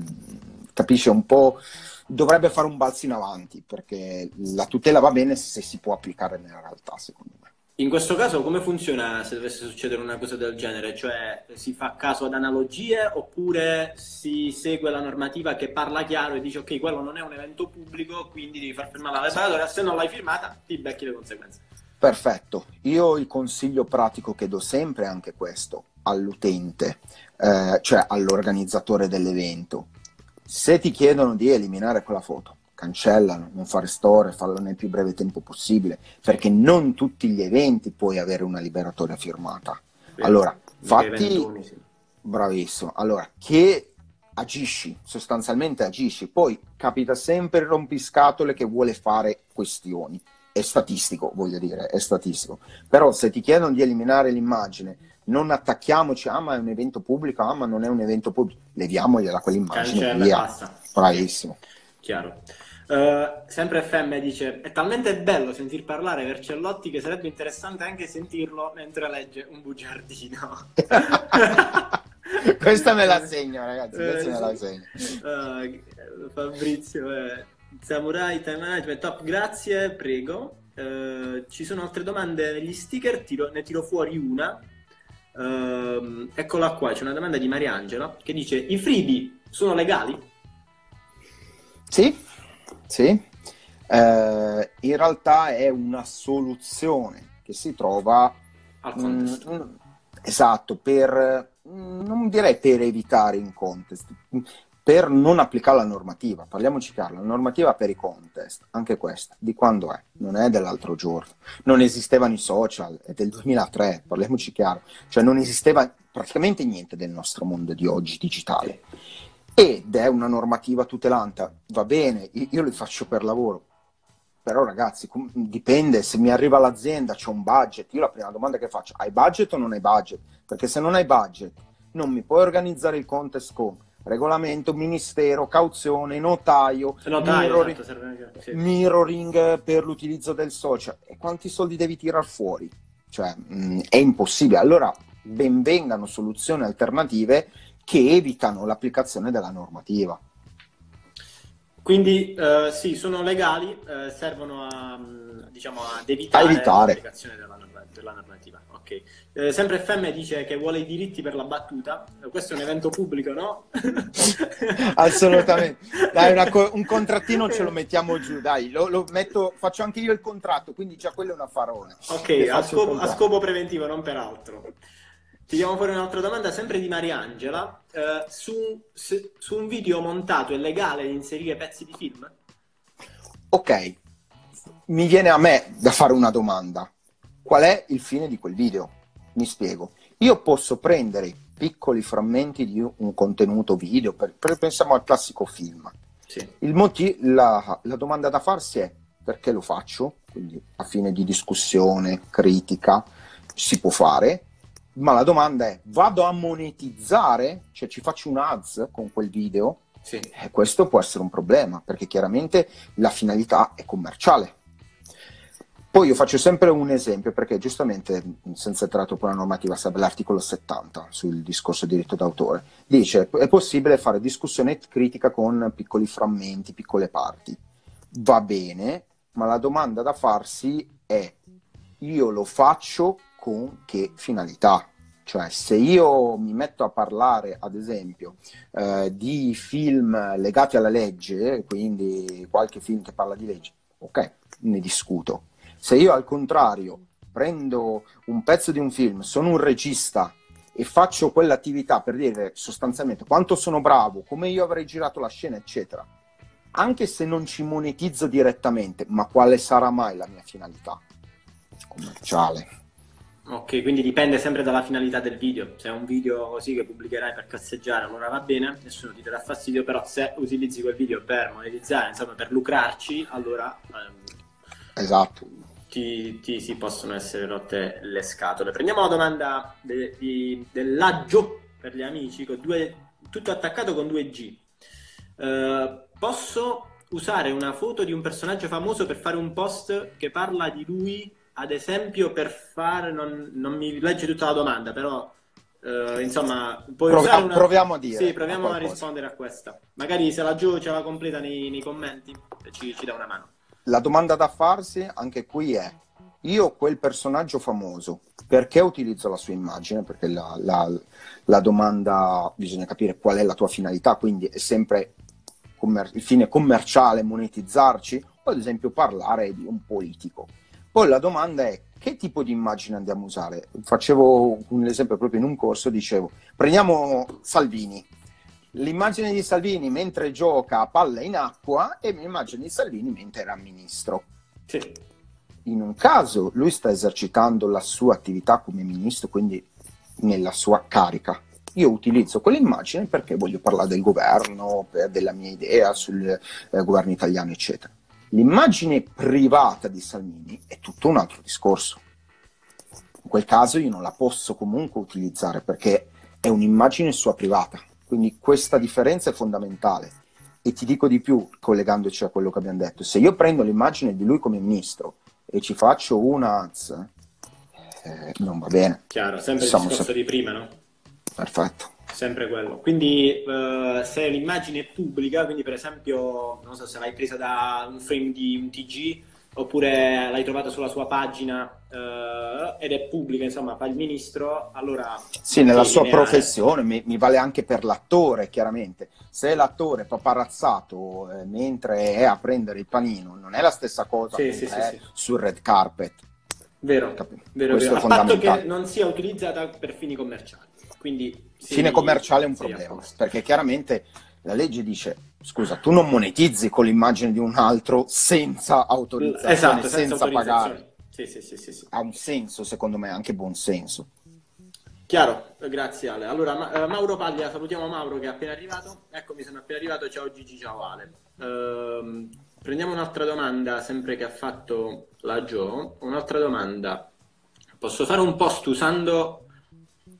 capisce un po', dovrebbe fare un balzo in avanti, perché la tutela va bene se si può applicare nella realtà, secondo me. In questo caso come funziona se dovesse succedere una cosa del genere? Cioè si fa caso ad analogie oppure si segue la normativa che parla chiaro e dice ok, quello non è un evento pubblico, quindi devi far firmare la separatoria, se non l'hai firmata ti becchi le conseguenze. Perfetto, io il consiglio pratico che do sempre è anche questo all'utente, eh, cioè all'organizzatore dell'evento. Se ti chiedono di eliminare quella foto, cancellano, non fare storie, fallo nel più breve tempo possibile, perché non tutti gli eventi puoi avere una liberatoria firmata. Allora, fatti... Bravissimo. Allora, che agisci, sostanzialmente agisci, poi capita sempre il rompiscatole che vuole fare questioni è statistico, voglio dire, è statistico. Però se ti chiedono di eliminare l'immagine, non attacchiamoci, ah ma è un evento pubblico, ah ma non è un evento pubblico, leviamogliela quell'immagine, Cancella, via. basta. Bravissimo. Chiaro. Eh, sempre FM dice: È talmente bello sentir parlare Vercellotti che sarebbe interessante anche sentirlo mentre legge un bugiardino. Questa me la segno, ragazzi. Eh, Questa me la segno. Eh, Fabrizio, eh, Samurai Time Management, top, grazie, prego. Eh, ci sono altre domande negli sticker, tiro- ne tiro fuori una. Ehm, eccola qua, c'è una domanda di Mariangela che dice: I freebie sono legali? Sì, sì. Eh, in realtà è una soluzione che si trova Al contesto. Mm, esatto, per non direi per evitare in contest, per non applicare la normativa. Parliamoci chiaro, la normativa per i contest, anche questa, di quando è? Non è dell'altro giorno. Non esistevano i social, è del 2003, parliamoci chiaro. Cioè non esisteva praticamente niente del nostro mondo di oggi digitale. Ed è una normativa tutelante, va bene, io, li faccio per lavoro, però ragazzi, dipende, se mi arriva l'azienda, c'è un budget, io la prima domanda che faccio, hai budget o non hai budget? Perché se non hai budget, non mi puoi organizzare il contest con regolamento, ministero, cauzione, notaio, Notaio, mirroring, esatto, serve sì. mirroring per l'utilizzo del social. E quanti soldi devi tirar fuori? Cioè, mh, è impossibile. Allora, ben vengano soluzioni alternative che evitano l'applicazione della normativa. Quindi eh, sì, sono legali, eh, servono a, mh, diciamo, ad evitare, A evitare. l'applicazione della, della normativa. Ok. Eh, sempre FM dice che vuole i diritti per la battuta. Eh, Questo è un evento pubblico, no? Assolutamente. Dai, co- un contrattino ce lo mettiamo giù, dai, lo, lo metto, faccio anche io il contratto, quindi già quello è un affarone. Ok, a scopo, a scopo preventivo, non per altro. Tiriamo fuori un'altra domanda, sempre di Mariangela. Eh, su, se- su un video montato è legale inserire pezzi di film? Ok, mi viene a me da fare una domanda. Qual è il fine di quel video? Mi spiego. Io posso prendere piccoli frammenti di un contenuto video, per, per- pensiamo al classico film. Sì. Il moti- la, la domanda da farsi è perché lo faccio? Quindi a fine di discussione, critica, si può fare, ma la domanda è vado a monetizzare? Cioè ci faccio un ads con quel video? Sì. Eh, questo può essere un problema perché chiaramente la finalità è commerciale. Poi io faccio sempre un esempio perché giustamente, senza entrare troppo nella normativa, serve l'articolo 70 sul discorso diritto d'autore. Dice è possibile fare discussione e critica con piccoli frammenti, piccole parti. Va bene, ma la domanda da farsi è io lo faccio con che finalità? Cioè, se io mi metto a parlare, ad esempio, eh, di film legati alla legge, quindi qualche film che parla di legge, ok, ne discuto. Se io al contrario prendo un pezzo di un film, sono un regista e faccio quell'attività per dire sostanzialmente quanto sono bravo, come io avrei girato la scena, eccetera, anche se non ci monetizzo direttamente, ma quale sarà mai la mia finalità? Commerciale. Ok, quindi dipende sempre dalla finalità del video. Se è un video così che pubblicherai per casseggiare, allora va bene, nessuno ti darà fastidio, però se utilizzi quel video per monetizzare, insomma, per lucrarci, allora ehm, Esatto. ti, ti si possono essere rotte le scatole. Prendiamo la domanda de- di- dell'aggio per gli amici, con due, tutto attaccato con 2G. Eh, posso usare una foto di un personaggio famoso per fare un post che parla di lui, ad esempio, per fare... Non, non mi legge tutta la domanda, però... eh, insomma, puoi Proviamo- usare una... proviamo a dire Sì, proviamo a a, rispondere a questa. Magari se la Gio ce la completa nei, nei commenti, ci, ci dà una mano. La domanda da farsi anche qui è: io quel personaggio famoso, perché utilizzo la sua immagine? Perché la, la- la domanda bisogna capire qual è la tua finalità, quindi è sempre commer- il fine commerciale, monetizzarci, o ad esempio parlare di un politico. Poi la domanda è che tipo di immagine andiamo a usare? Facevo un esempio proprio in un corso, dicevo, prendiamo Salvini, l'immagine di Salvini mentre gioca a palla in acqua e l'immagine di Salvini mentre era ministro. Sì. In un caso lui sta esercitando la sua attività come ministro, quindi nella sua carica. Io utilizzo quell'immagine perché voglio parlare del governo, della mia idea sul eh, governo italiano, eccetera. L'immagine privata di Salvini è tutto un altro discorso. In quel caso io non la posso comunque utilizzare perché è un'immagine sua privata. Quindi questa differenza è fondamentale. E ti dico di più, collegandoci a quello che abbiamo detto, se io prendo l'immagine di lui come ministro e ci faccio una ANS, eh, non va bene. Chiaro, sempre il discorso sempre... di prima, no? Perfetto. Sempre quello. Quindi uh, se l'immagine è pubblica, quindi per esempio, non so se l'hai presa da un frame di un TG oppure l'hai trovata sulla sua pagina uh, ed è pubblica, insomma, fa il ministro, allora... Sì, nella sua professione, mi, mi, vale anche per l'attore, chiaramente. Se l'attore paparazzato eh, mentre è a prendere il panino, non è la stessa cosa sì, sì, sì, sul red carpet. Vero, vero, vero. A patto che non sia utilizzata per fini commerciali. Quindi, Fine commerciale è un problema, perché chiaramente la legge dice scusa, tu non monetizzi con l'immagine di un altro senza autorizzazione, esatto, senza, senza pagare. Sì, sì, sì, sì, Ha un senso, secondo me, anche buon senso. Chiaro, grazie Ale. Allora, eh, Mauro Paglia, salutiamo Mauro che è appena arrivato. Eccomi, sono appena arrivato. Ciao Gigi, ciao Ale. Ehm, prendiamo un'altra domanda, sempre che ha fatto la Jo. Un'altra domanda. Posso fare un post usando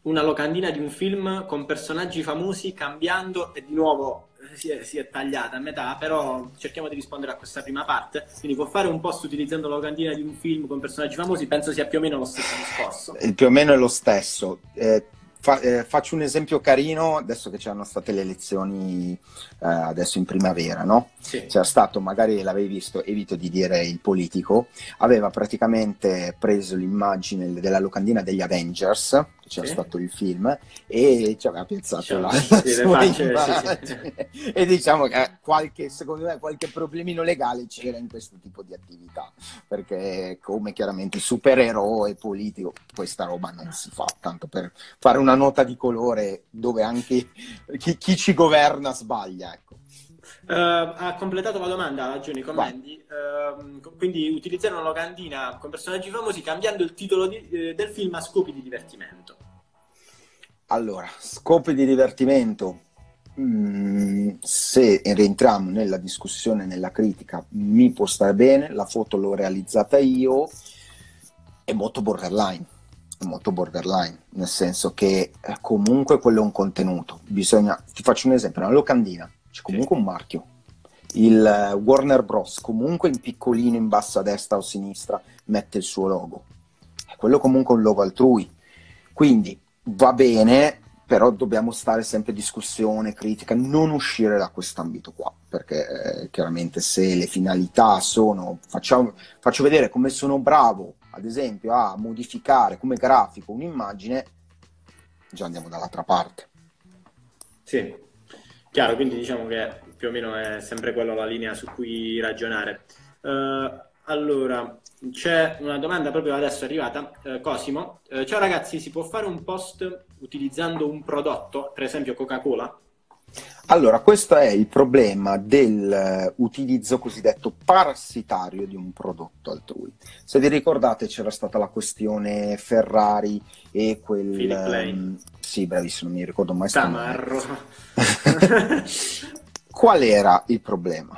una locandina di un film con personaggi famosi cambiando e di nuovo si è, si è, tagliata a metà, però cerchiamo di rispondere a questa prima parte. Quindi può fare un post utilizzando la locandina di un film con personaggi famosi, penso sia più o meno lo stesso discorso. Eh, più o meno è lo stesso. Eh, fa, eh, faccio un esempio carino, adesso che c'erano state le elezioni eh, adesso in primavera, no? Sì. C'era stato, magari l'avevi visto, evito di dire il politico, aveva praticamente preso l'immagine della locandina degli Avengers, c'era sì. stato il film e ci aveva piazzato diciamo, la, sì, sì, e diciamo che qualche, secondo me qualche problemino legale c'era in questo tipo di attività perché come chiaramente supereroe politico questa roba non si fa tanto per fare una nota di colore dove anche chi, chi ci governa sbaglia ecco. Uh, ha completato la domanda la Giuni Commendi, uh, quindi utilizzare una locandina con personaggi famosi cambiando il titolo di, eh, del film a scopi di divertimento. Allora, scopi di divertimento, mm, se rientriamo nella discussione, nella critica, mi può stare bene, la foto l'ho realizzata io, è molto borderline, è molto borderline, nel senso che eh, comunque quello è un contenuto, bisogna, ti faccio un esempio, una locandina, c'è comunque un marchio. Il uh, Warner Bros. comunque in piccolino in basso a destra o a sinistra mette il suo logo. È quello comunque un logo altrui. Quindi va bene, però dobbiamo stare sempre in discussione, critica, non uscire da quest'ambito qua, perché eh, chiaramente se le finalità sono, facciamo, faccio vedere come sono bravo, ad esempio, a modificare come grafico un'immagine, già andiamo dall'altra parte. Sì, Chiaro, quindi diciamo che più o meno è sempre quella la linea su cui ragionare. Uh, allora, c'è una domanda proprio adesso arrivata, uh, Cosimo. Uh, ciao ragazzi, si può fare un post utilizzando un prodotto, per esempio Coca-Cola? Allora, questo è il problema dell'utilizzo cosiddetto parassitario di un prodotto altrui. Se vi ricordate c'era stata la questione Ferrari e quel... Um, sì, bravissimo, non mi ricordo mai. Tamarro. Qual era il problema?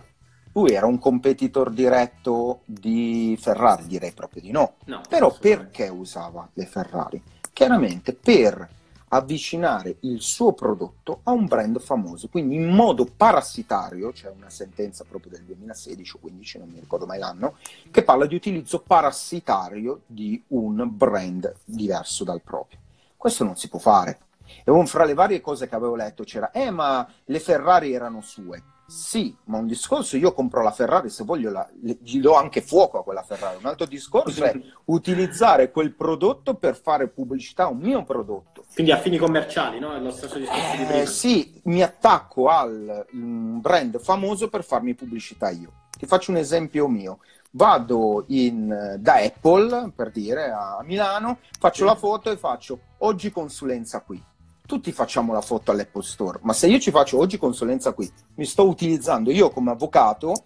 Lui era un competitor diretto di Ferrari, direi proprio di no. no Però perché usava le Ferrari? Chiaramente per avvicinare il suo prodotto a un brand famoso, quindi in modo parassitario, c'è una sentenza proprio del 2016 o 15, non mi ricordo mai l'anno, che parla di utilizzo parassitario di un brand diverso dal proprio. Questo non si può fare. E un, fra le varie cose che avevo letto c'era, eh ma le Ferrari erano sue. Sì, ma un discorso, io compro la Ferrari, se voglio la, gli do anche fuoco a quella Ferrari. Un altro discorso è utilizzare quel prodotto per fare pubblicità a un mio prodotto. Quindi a fini commerciali, no? È lo stesso discorso di prima. Eh, sì, mi attacco al um, brand famoso per farmi pubblicità io. Ti faccio un esempio mio. Vado in, da Apple, per dire, a Milano, faccio sì. la foto e faccio oggi consulenza qui tutti facciamo la foto all'Apple Store, ma se io ci faccio oggi consulenza qui, mi sto utilizzando io come avvocato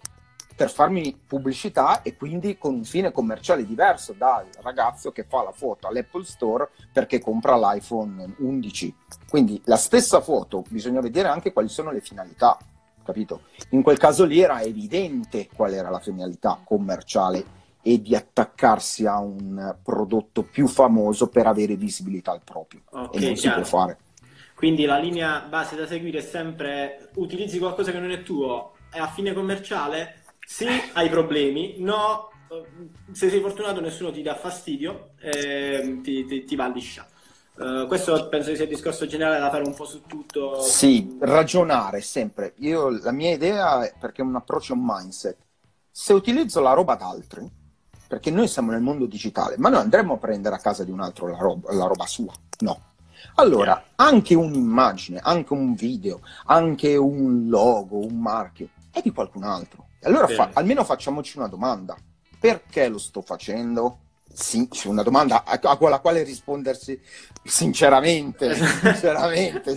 per farmi pubblicità e quindi con un fine commerciale diverso dal ragazzo che fa la foto all'Apple Store perché compra l'iPhone 11. Quindi la stessa foto, bisogna vedere anche quali sono le finalità. Capito? In quel caso lì era evidente qual era la finalità commerciale e di attaccarsi a un prodotto più famoso per avere visibilità al proprio. Okay, e non chiaro. si può fare. Quindi la linea base da seguire è sempre utilizzi qualcosa che non è tuo, è a fine commerciale, sì, hai problemi, no, se sei fortunato nessuno ti dà fastidio, eh, ti, ti, ti va liscia. Uh, questo penso sia il discorso generale da fare un po' su tutto. Sì, ragionare sempre. Io, la mia idea è perché è un approccio, un mindset. Se utilizzo la roba d'altri, perché noi siamo nel mondo digitale, ma noi andremo a prendere a casa di un altro la roba, la roba sua? No. Allora, anche un'immagine, anche un video, anche un logo, un marchio, è di qualcun altro. Allora fa, almeno facciamoci una domanda. Perché lo sto facendo? Sì, una domanda alla quale rispondersi sinceramente, sinceramente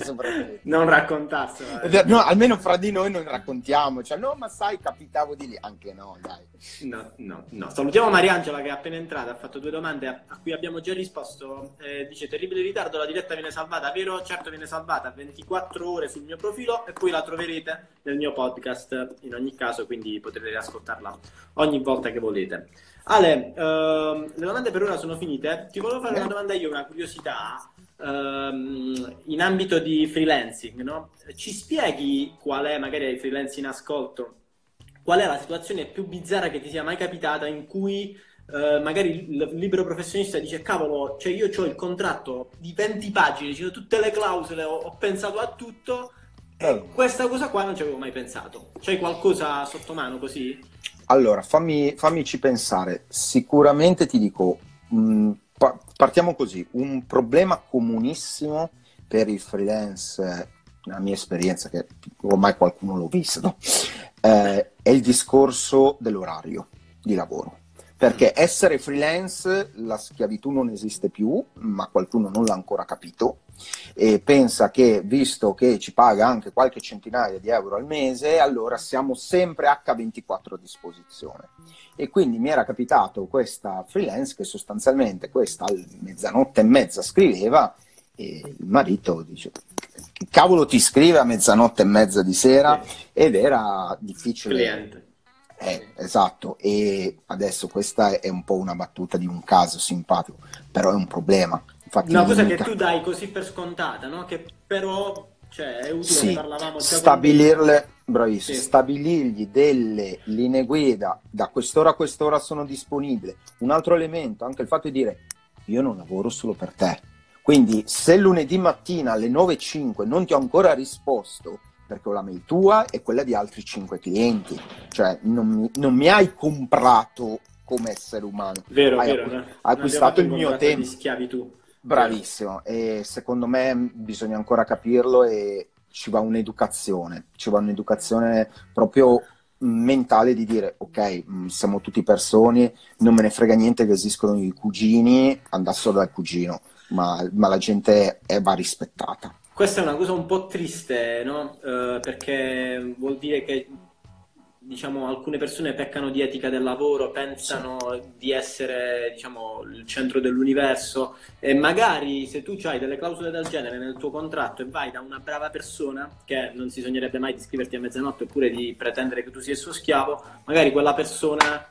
non raccontarsela. Eh. No, almeno fra di noi non raccontiamo, cioè no, ma sai, capitavo di lì, anche no, dai. No, no, no. Salutiamo Mariangela che è appena entrata, ha fatto due domande a, a cui abbiamo già risposto. Eh, dice, terribile ritardo, la diretta viene salvata, vero? Certo viene salvata 24 ore sul mio profilo e poi la troverete nel mio podcast in ogni caso, quindi potrete ascoltarla ogni volta che volete. Ale, uh, le domande per ora sono finite. Ti volevo fare una domanda io, una curiosità. Uh, in ambito di freelancing, no? ci spieghi qual è, magari ai freelance in ascolto, qual è la situazione più bizzarra che ti sia mai capitata in cui uh, magari il libero professionista dice cavolo, cioè io ho il contratto di 20 pagine, ci sono tutte le clausole, ho, ho pensato a tutto e questa cosa qua non ci avevo mai pensato. C'hai qualcosa sotto mano così? Allora, fammi, fammici pensare. Sicuramente ti dico, mh, mm, pa- partiamo così, un problema comunissimo per il freelance, nella mia esperienza, che ormai qualcuno l'ho visto, eh, è il discorso dell'orario di lavoro. Perché essere freelance, la schiavitù non esiste più, ma qualcuno non l'ha ancora capito e pensa che visto che ci paga anche qualche centinaia di euro al mese, allora siamo sempre H24 a disposizione. E quindi mi era capitato questa freelance che sostanzialmente questa a mezzanotte e mezza scriveva e il marito dice che cavolo ti scrive a mezzanotte e mezza di sera ed era difficile. Cliente. Eh, esatto, e adesso questa è un po' una battuta di un caso simpatico, però è un problema Infatti una cosa che tu dai così per scontata, no? Che però cioè, è utile, sì, parlavamo stabilirle, bravissimo, sì. stabilirgli delle linee guida, da quest'ora a quest'ora sono disponibile. Un altro elemento, anche il fatto di dire io non lavoro solo per te. Quindi se lunedì mattina alle 9.05 non ti ho ancora risposto perché ho la mail tua e quella di altri 5 clienti, cioè non mi, non mi hai comprato come essere umano. Vero, hai vero. Acqu- acquistato il mio tempo. Di schiavitù. Bravissimo, e secondo me bisogna ancora capirlo e ci va un'educazione, ci va un'educazione proprio mentale di dire ok, mm, siamo tutti persone, non me ne frega niente che esistono i cugini, andassero dal cugino, ma, ma la gente è, va rispettata. Questa è una cosa un po' triste, no? Uh, perché vuol dire che diciamo, alcune persone peccano di etica del lavoro, pensano di essere diciamo, il centro dell'universo e magari se tu hai delle clausole del genere nel tuo contratto e vai da una brava persona, che non si sognerebbe mai di iscriverti a mezzanotte oppure di pretendere che tu sia il suo schiavo, magari quella persona...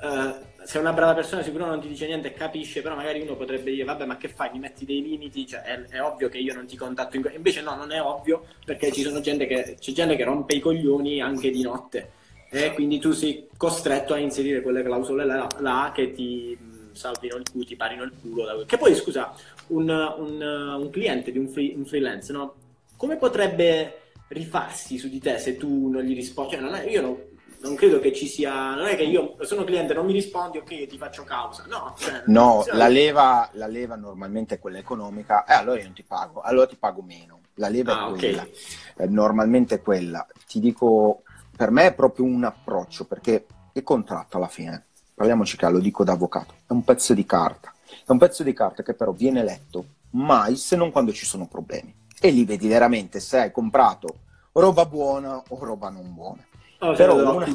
Eh, se una brava persona sicuro non ti dice niente e capisce, però magari uno potrebbe dire vabbè ma che fai, mi metti dei limiti, cioè è, è ovvio che io non ti contatto in... invece no, non è ovvio perché gente che, c'è gente che rompe i coglioni anche di notte e quindi tu sei costretto a inserire quelle clausole là, là che ti salvino il culo, ti parino il culo. Da... Che poi scusa, un, un, un cliente di un, free, un freelance, no? come potrebbe rifarsi su di te se tu non gli rispondi? Cioè, non è, io non, non credo che ci sia, non è che io sono cliente, non mi rispondi, ok, ti faccio causa. No, cioè, no la, leva, la, leva, normalmente è quella economica, e eh, allora io non ti pago, allora ti pago meno. La leva ah, è quella, okay. eh, normalmente è quella. Ti dico, per me è proprio un approccio, perché il contratto alla fine, parliamoci che lo dico da avvocato, è un pezzo di carta. È un pezzo di carta che però viene letto mai se non quando ci sono problemi. E lì vedi veramente se hai comprato roba buona o roba non buona. Oh, Però una...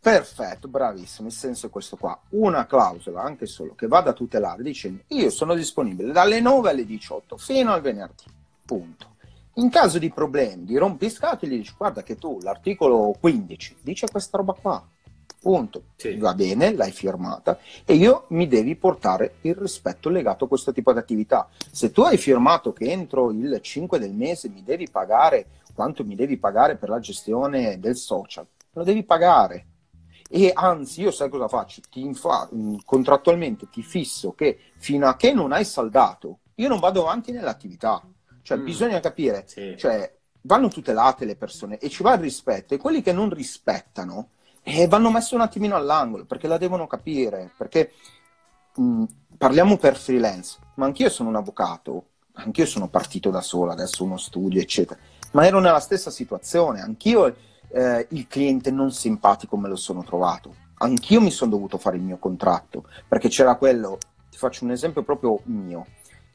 Perfetto, bravissimo, il senso è questo qua. Una clausola, anche solo, che vada a tutelare dicendo io sono disponibile dalle 9 alle 18 fino al venerdì, punto. In caso di problemi, di rompiscatole, gli dici guarda che tu l'articolo 15 dice questa roba qua, punto, sì. va bene, l'hai firmata e io mi devi portare il rispetto legato a questo tipo di attività. Se tu hai firmato che entro il 5 del mese mi devi pagare quanto mi devi pagare per la gestione del social, lo devi pagare. E anzi, io sai cosa faccio? Ti infa- contrattualmente ti fisso che fino a che non hai saldato, io non vado avanti nell'attività cioè, mm. bisogna capire, sì. cioè, vanno tutelate le persone e ci va il rispetto e quelli che non rispettano eh, vanno messi un attimino all'angolo perché la devono capire, perché mh, mm, parliamo per freelance, ma anch'io sono un avvocato, anch'io sono partito da solo, adesso uno studio, eccetera, ma ero nella stessa situazione, anch'io eh, il cliente non simpatico me lo sono trovato, anch'io mi sono dovuto fare il mio contratto, perché c'era quello, ti faccio un esempio proprio mio,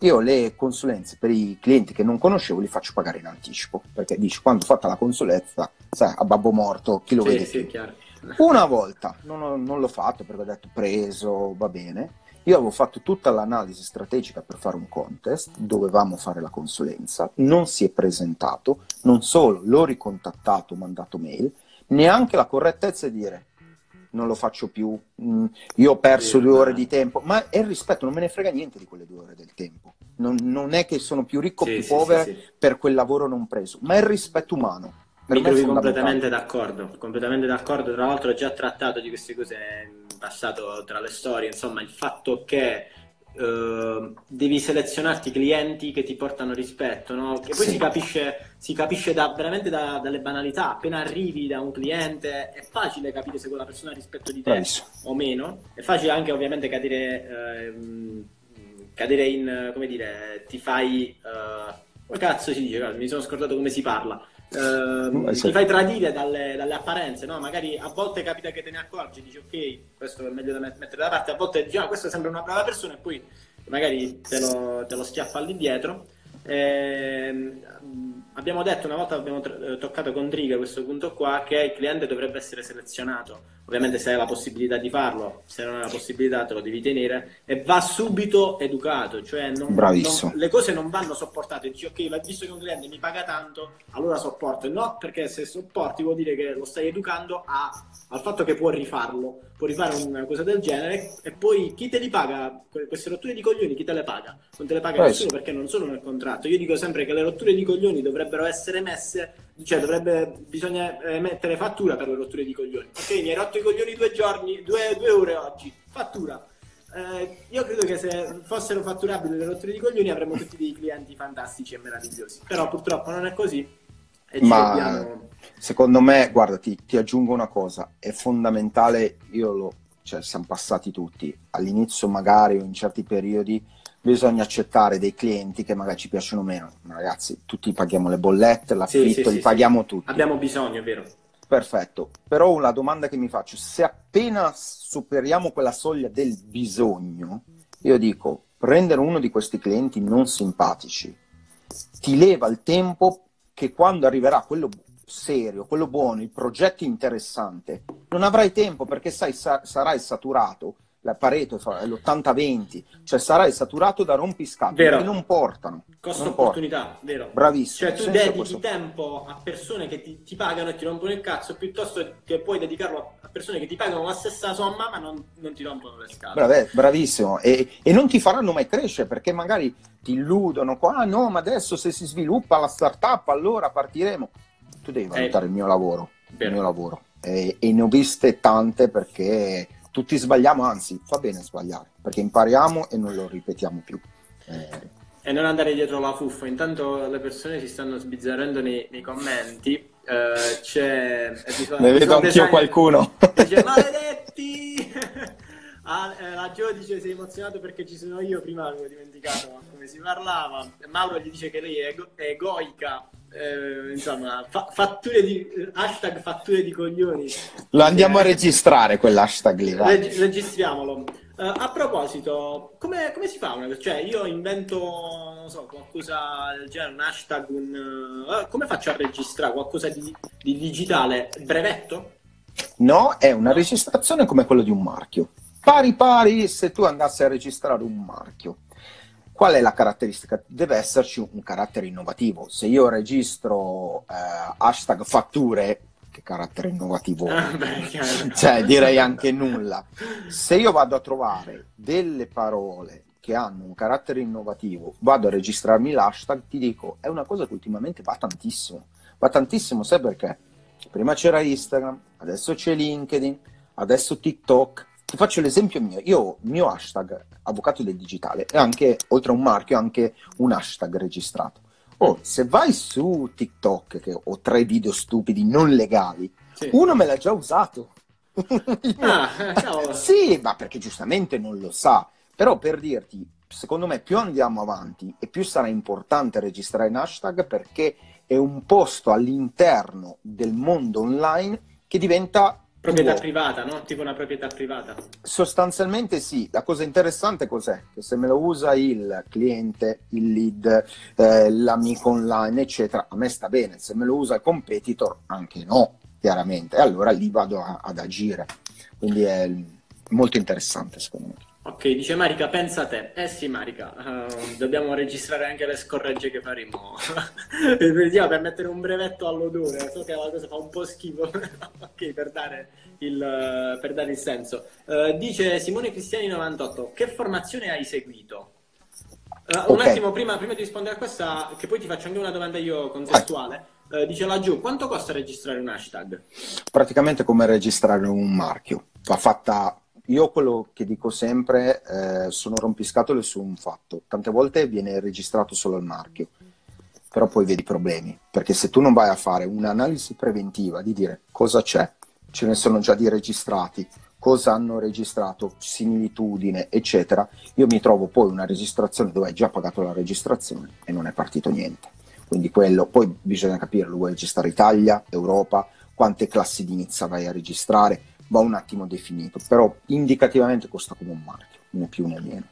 io le consulenze per i clienti che non conoscevo li faccio pagare in anticipo, perché dici quando fatta la consulenza, sai, a babbo morto, chi lo sì, vede? sì, Una volta, non, ho, non l'ho fatto perché ho detto preso, va bene, io avevo fatto tutta l'analisi strategica per fare un contest, dovevamo fare la consulenza, non si è presentato, non solo l'ho ricontattato, mandato mail, neanche la correttezza di dire non lo faccio più, mm, io ho perso sì, due ore di tempo, ma è il rispetto, non me ne frega niente di quelle due ore del tempo. Non, non è che sono più ricco o sì, più sì, povero per quel lavoro non preso, ma è il rispetto umano. Per Mi trovi completamente d'accordo, completamente d'accordo. Tra l'altro ho già trattato di queste cose passato tra le storie, insomma, il fatto che Uh, devi selezionarti clienti che ti portano rispetto, no? che poi sì. si capisce, si capisce da, veramente da, dalle banalità. Appena arrivi da un cliente è facile capire se quella persona ha rispetto di te Penso. o meno. È facile anche ovviamente cadere, uh, cadere in, come dire, ti fai... Uh, cazzo si dice? Mi sono scordato come si parla. Uh, ti fai tradire dalle, dalle apparenze, no? Magari a volte capita che te ne accorgi, dici ok, questo è meglio da mettere da parte, a volte dici ah, questo sembra una brava persona e poi magari te lo, te lo schiaffa all'indietro. Eh, abbiamo detto una volta, abbiamo t- toccato con Driga questo punto qua, che il cliente dovrebbe essere selezionato. Ovviamente se hai la possibilità di farlo, se non hai la possibilità te lo devi tenere, e va subito educato, cioè non, non, le cose non vanno sopportate, dici ok, visto che un cliente mi paga tanto, allora sopporto, no, perché se sopporti vuol dire che lo stai educando a, al fatto che può rifarlo, può rifare una cosa del genere, e poi chi te li paga, queste rotture di coglioni, chi te le paga? Non te le paga nessuno perché non sono nel contratto, io dico sempre che le rotture di coglioni dovrebbero essere messe cioè dovrebbe, bisogna eh, mettere fattura per le rotture di coglioni. Ok, mi hai rotto i coglioni due giorni, due, due ore oggi, fattura. Eh, io credo che se fossero fatturabili le rotture di coglioni avremmo tutti dei clienti fantastici e meravigliosi. Però purtroppo non è così. Ma dobbiamo... secondo me, guarda, ti, ti, aggiungo una cosa, è fondamentale, io lo, cioè siamo passati tutti, all'inizio magari o in certi periodi bisogna accettare dei clienti che magari ci piacciono meno. Ragazzi, tutti paghiamo le bollette, l'affitto, sì, sì, li paghiamo tutti. Abbiamo bisogno, vero? Perfetto, però una domanda che mi faccio, se appena superiamo quella soglia del bisogno, io dico, prendere uno di questi clienti non simpatici ti leva il tempo che quando arriverà quello serio, quello buono, il progetto interessante, non avrai tempo perché sai, sa- sarai saturato la Pareto è l'80-20, cioè sarai saturato da rompiscatole che non portano. Costo non opportunità, portano. vero. Bravissimo. Cioè tu dedichi questo... tempo a persone che ti, ti, pagano e ti rompono il cazzo piuttosto che puoi dedicarlo a persone che ti pagano la stessa somma ma non, non ti rompono le scatole. Brave, bravissimo. E, e, non ti faranno mai crescere perché magari ti illudono, ah no, ma adesso se si sviluppa la startup allora partiremo. Tu devi valutare eh, il mio lavoro. Vero. Il mio lavoro. E, e ne ho viste tante perché tutti sbagliamo, anzi fa bene sbagliare, perché impariamo e non lo ripetiamo più. Eh. E non andare dietro la fuffa, intanto le persone si stanno sbizzarrendo nei, nei commenti. Eh, c'è... Ne vedo anch'io qualcuno. Dice, maledetti! ah, eh, la Gio dice sei emozionato perché ci sono io, prima avevo dimenticato come si parlava. Mauro gli dice che lei è, ego- è egoica eh, insomma, fa- fatture di, hashtag fatture di coglioni. Lo andiamo eh, a registrare quell'hashtag lì. Reg- registriamolo. Uh, a proposito, come, come, si fa una Cioè, io invento, non so, qualcosa del genere, un hashtag, un... Uh, come faccio a registrare qualcosa di, di digitale? Brevetto? No, è una registrazione come quello di un marchio. Pari pari se tu andassi a registrare un marchio Qual è la caratteristica? Deve esserci un carattere innovativo. Se io registro eh, hashtag fatture, che carattere innovativo, ah, cioè direi anche nulla. Se io vado a trovare delle parole che hanno un carattere innovativo, vado a registrarmi l'hashtag, ti dico, è una cosa che ultimamente va tantissimo. Va tantissimo, sai perché? Prima c'era Instagram, adesso c'è LinkedIn, adesso TikTok. Ti faccio l'esempio mio. Io, il mio hashtag, avvocato del digitale, è anche, oltre a un marchio, anche un hashtag registrato. Oh, se vai su TikTok, che ho tre video stupidi non legali, sì. uno me l'ha già usato. ah, sì, ma perché giustamente non lo sa. Però per dirti, secondo me più andiamo avanti e più sarà importante registrare un hashtag perché è un posto all'interno del mondo online che diventa Proprietà privata, no? Tipo una proprietà privata. Sostanzialmente sì, la cosa interessante cos'è? Che se me lo usa il cliente, il lead, eh, l'amico online, eccetera, a me sta bene, se me lo usa il competitor, anche no, chiaramente, e allora lì vado a, ad agire. Quindi è molto interessante secondo me. Ok, dice Marica, pensa a te. Eh sì, Marica, uh, dobbiamo registrare anche le scorregge che faremo. per mettere un brevetto all'odore. So che la cosa fa un po' schifo. ok, per dare il, per dare il senso. Uh, dice Simone Cristiani 98, che formazione hai seguito? Uh, okay. Un attimo, prima, prima, di rispondere a questa, che poi ti faccio anche una domanda io contestuale. Uh, dice laggiù, quanto costa registrare un hashtag? Praticamente come registrare un marchio. Va fatta io quello che dico sempre, eh, sono rompiscatole su un fatto. Tante volte viene registrato solo il marchio, però poi vedi problemi, perché se tu non vai a fare un'analisi preventiva di dire cosa c'è, ce ne sono già di registrati, cosa hanno registrato, similitudine, eccetera, io mi trovo poi una registrazione dove hai già pagato la registrazione e non è partito niente. Quindi quello, poi bisogna capire, lo vuoi registrare Italia, Europa, quante classi di inizia vai a registrare, va un attimo definito, però indicativamente costa come un marchio, né più né meno.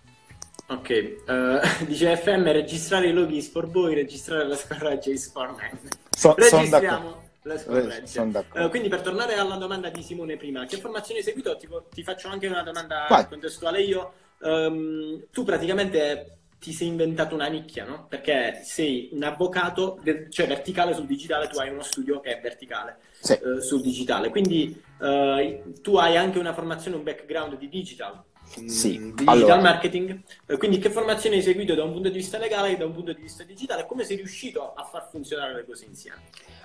Ok, uh, dice FM registrare i loghi for voi, registrare la scorreggia is for me. So, Registriamo la scorreggia. Uh, quindi per tornare alla domanda di Simone prima, che formazione hai seguito? Ti, ti faccio anche una domanda Vai. contestuale io. Um, tu praticamente ti sei inventato una nicchia, no? Perché sei un avvocato, cioè verticale sul digitale, tu hai uno studio che è verticale sì. uh, sul digitale. Quindi uh, tu hai anche una formazione, un background di digital. Mm, sì. Di digital allora. marketing. Uh, quindi che formazione hai seguito da un punto di vista legale e da un punto di vista digitale? Come sei riuscito a far funzionare le cose insieme?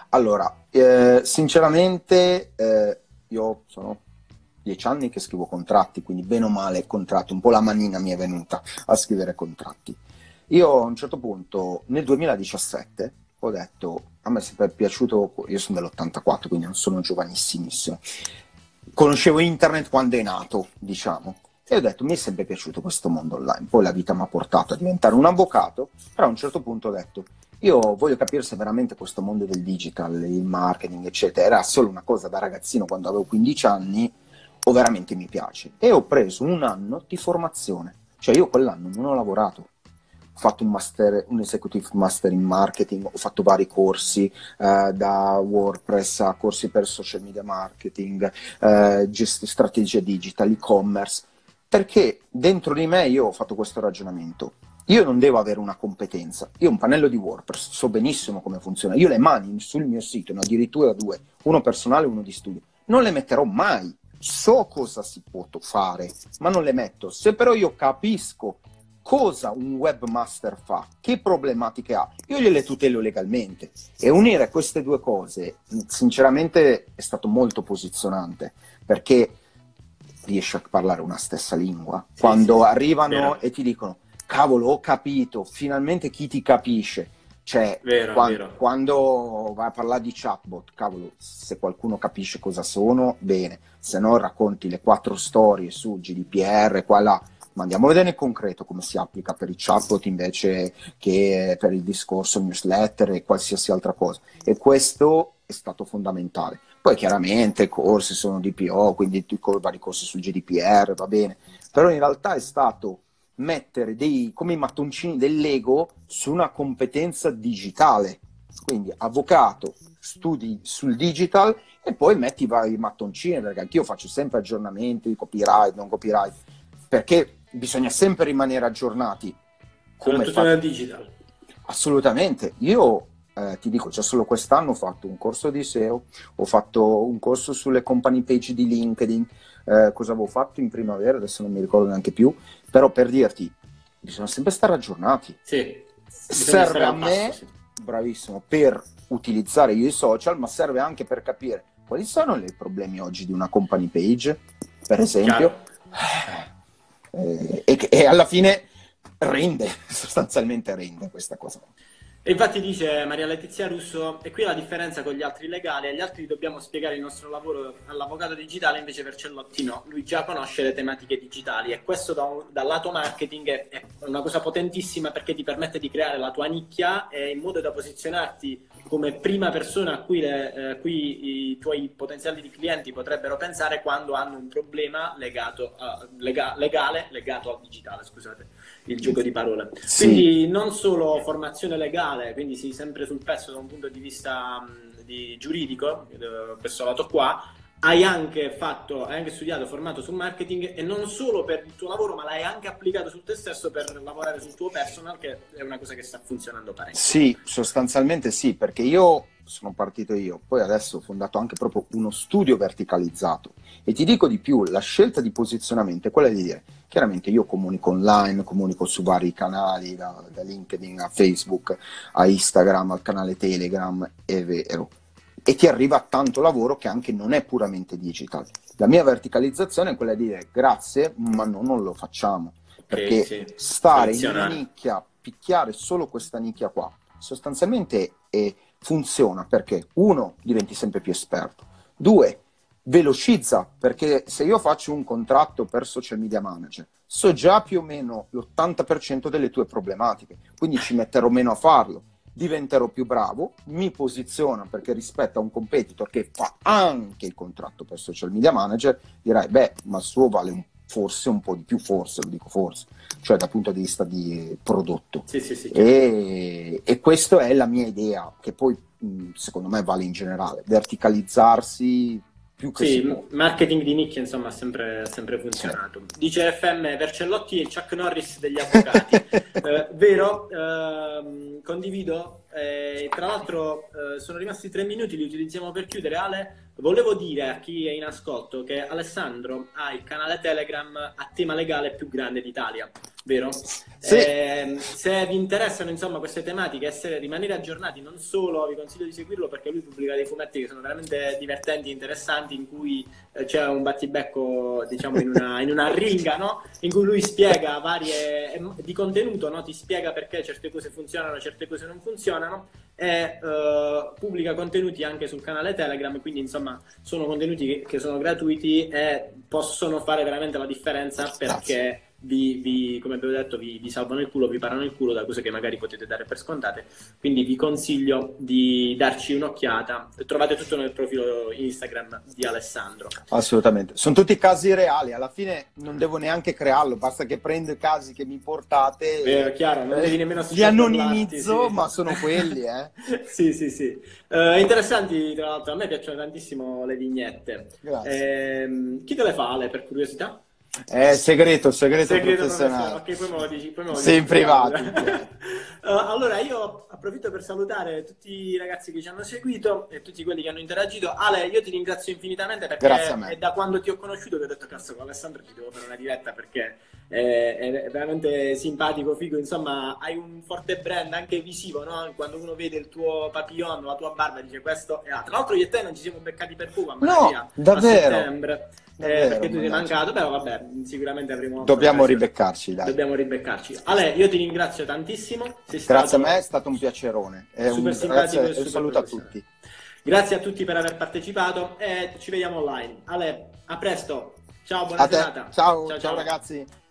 Allora, eh, sinceramente eh, io sono dieci anni che scrivo contratti, quindi bene o male contratti, un po' la manina mi è venuta a scrivere contratti. Io a un certo punto, nel 2017, ho detto, a me è sempre piaciuto, io sono dell'84, quindi non sono giovanissimissimo, conoscevo internet quando è nato, diciamo, e ho detto, mi è sempre piaciuto questo mondo online, poi la vita mi ha portato a diventare un avvocato, però a un certo punto ho detto, io voglio capire se veramente questo mondo del digital, il marketing, eccetera, era solo una cosa da ragazzino quando avevo 15 anni o veramente mi piace. E ho preso un anno di formazione, cioè io quell'anno non ho lavorato, ho fatto un, master, un executive master in marketing, ho fatto vari corsi eh, da WordPress a corsi per social media marketing, eh, gest- strategia digital, e-commerce, perché dentro di me io ho fatto questo ragionamento. Io non devo avere una competenza, io un pannello di WordPress, so benissimo come funziona, io le mani sul mio sito, ne ho addirittura due, uno personale e uno di studio, non le metterò mai so cosa si può fare, ma non le metto. Se però io capisco cosa un webmaster fa, che problematiche ha, io gliele tutelo legalmente. E unire queste due cose, sinceramente, è stato molto posizionante, perché riesci a parlare una stessa lingua. Sì, Quando sì, arrivano e ti dicono, cavolo, ho capito, finalmente chi ti capisce cioè, vero, quando, vero. quando vai a parlare di chatbot, cavolo, se qualcuno capisce cosa sono, bene, se no racconti le quattro storie su GDPR, qua là, ma andiamo a vedere nel concreto come si applica per i chatbot invece che per il discorso newsletter e qualsiasi altra cosa. E questo è stato fondamentale. Poi chiaramente corsi sono DPO, quindi vari corsi sul GDPR, va bene, però in realtà è stato mettere dei, come i mattoncini dell'ego su una competenza digitale. Quindi avvocato, studi sul digital e poi metti i vari mattoncini, perché anch'io faccio sempre aggiornamenti di copyright, non copyright, perché bisogna sempre rimanere aggiornati come Soprattutto nel digital. Assolutamente. Io eh, ti dico, già solo quest'anno ho fatto un corso di SEO, ho fatto un corso sulle company page di LinkedIn, eh, cosa avevo fatto in primavera, adesso non mi ricordo neanche più, però per dirti, bisogna sempre stare aggiornati. Sì. Serve a me, passo, sì. bravissimo, per utilizzare i social, ma serve anche per capire quali sono i problemi oggi di una company page, per esempio. Eh, e, e alla fine rende, sostanzialmente rende questa cosa. E infatti dice Maria Letizia Russo, e qui la differenza con gli altri legali, agli altri dobbiamo spiegare il nostro lavoro all'avvocato digitale, invece per Cellotti no, lui già conosce le tematiche digitali e questo da un, dal lato marketing è, è, una cosa potentissima perché ti permette di creare la tua nicchia e in modo da posizionarti come prima persona a cui, le, eh, cui i tuoi potenziali clienti potrebbero pensare quando hanno un problema legato a, lega, legale legato al digitale, scusate il gioco di parole. Sì. Quindi non solo formazione legale, quindi sei sempre sul pezzo da un punto di vista mh, di giuridico, eh, questo lato qua, hai anche fatto, hai anche studiato, formato sul marketing e non solo per il tuo lavoro, ma l'hai anche applicato su te stesso per lavorare sul tuo personal, che è una cosa che sta funzionando parecchio. Sì, sostanzialmente sì, perché io sono partito io, poi adesso ho fondato anche proprio uno studio verticalizzato e ti dico di più, la scelta di posizionamento è quella di dire, chiaramente io comunico online, comunico su vari canali, da, da LinkedIn a Facebook, a Instagram, al canale Telegram, è vero e ti arriva tanto lavoro che anche non è puramente digital. La mia verticalizzazione è quella di dire grazie, ma no, non lo facciamo. Perché sì, sì. stare in una nicchia, picchiare solo questa nicchia qua, sostanzialmente è, funziona perché uno, diventi sempre più esperto, due, velocizza perché se io faccio un contratto per social media manager so già più o meno l'80% delle tue problematiche, quindi ci metterò meno a farlo diventerò più bravo, mi posiziona perché rispetto a un competitor che fa anche il contratto per social media manager, direi, beh, ma il suo vale un, forse un po' di più, forse, lo dico forse, cioè dal punto di vista di prodotto. Sì, sì, sì, e, e questa è la mia idea, che poi secondo me vale in generale, verticalizzarsi più che sì, marketing di nicchia insomma ha sempre, sempre, funzionato. Dice FM Vercellotti e Chuck Norris degli avvocati. eh, vero, eh, condivido. Eh, tra l'altro eh, sono rimasti tre minuti, li utilizziamo per chiudere. Ale, Volevo dire a chi è in ascolto che Alessandro ha il canale Telegram a tema legale più grande d'Italia, vero? Sì. Eh, se vi interessano insomma queste tematiche, essere, rimanere aggiornati, non solo vi consiglio di seguirlo perché lui pubblica dei fumetti che sono veramente divertenti e interessanti in cui eh, c'è un battibecco diciamo in una, in una ringa, no? In cui lui spiega varie eh, di contenuto, no? Ti spiega perché certe cose funzionano, certe cose non funzionano e uh, pubblica contenuti anche sul canale Telegram, quindi insomma sono contenuti che, che sono gratuiti e possono fare veramente la differenza perché Grazie vi, vi, come abbiamo detto, vi, vi, salvano il culo, vi parano il culo da cose che magari potete dare per scontate. Quindi vi consiglio di darci un'occhiata. Trovate tutto nel profilo Instagram di Alessandro. Assolutamente. Sono tutti casi reali. Alla fine non devo neanche crearlo, basta che prendo i casi che mi portate. Eh, chiaro, non devi nemmeno Li anonimizzo, sì. ma sono quelli, eh. sì, sì, sì. Uh, interessanti, tra l'altro, a me piacciono tantissimo le vignette. Grazie. Eh, chi te le fa, Ale, per curiosità? È segreto, segreto, segreto professionale. Ok, poi me lo dici. Poi me lo. Sì, in privato. uh, allora, io approfitto per salutare tutti i ragazzi che ci hanno seguito e tutti quelli che hanno interagito. Ale, io ti ringrazio infinitamente perché è da quando ti ho conosciuto che ho detto, cazzo, con Alessandro ti devo fare una diretta perché è, è, veramente simpatico, figo. Insomma, hai un forte brand anche visivo, no? Quando uno vede il tuo papillon, la tua barba, dice questo e ah, Tra l'altro io e te non ci siamo beccati per poco a no, davvero. a settembre. Eh, perché tu sei mancato, però vabbè, sicuramente avremo. Dobbiamo ribeccarci, dai. Dobbiamo ribeccarci. Ale, io ti ringrazio tantissimo. Sei Grazie a me, è stato un piacerone. È super un, simpatico grazie, e un saluto a tutti. Grazie a tutti per aver partecipato e ci vediamo online. Ale, a presto. Ciao, buona serata. Ciao, ciao, ciao, ciao ragazzi.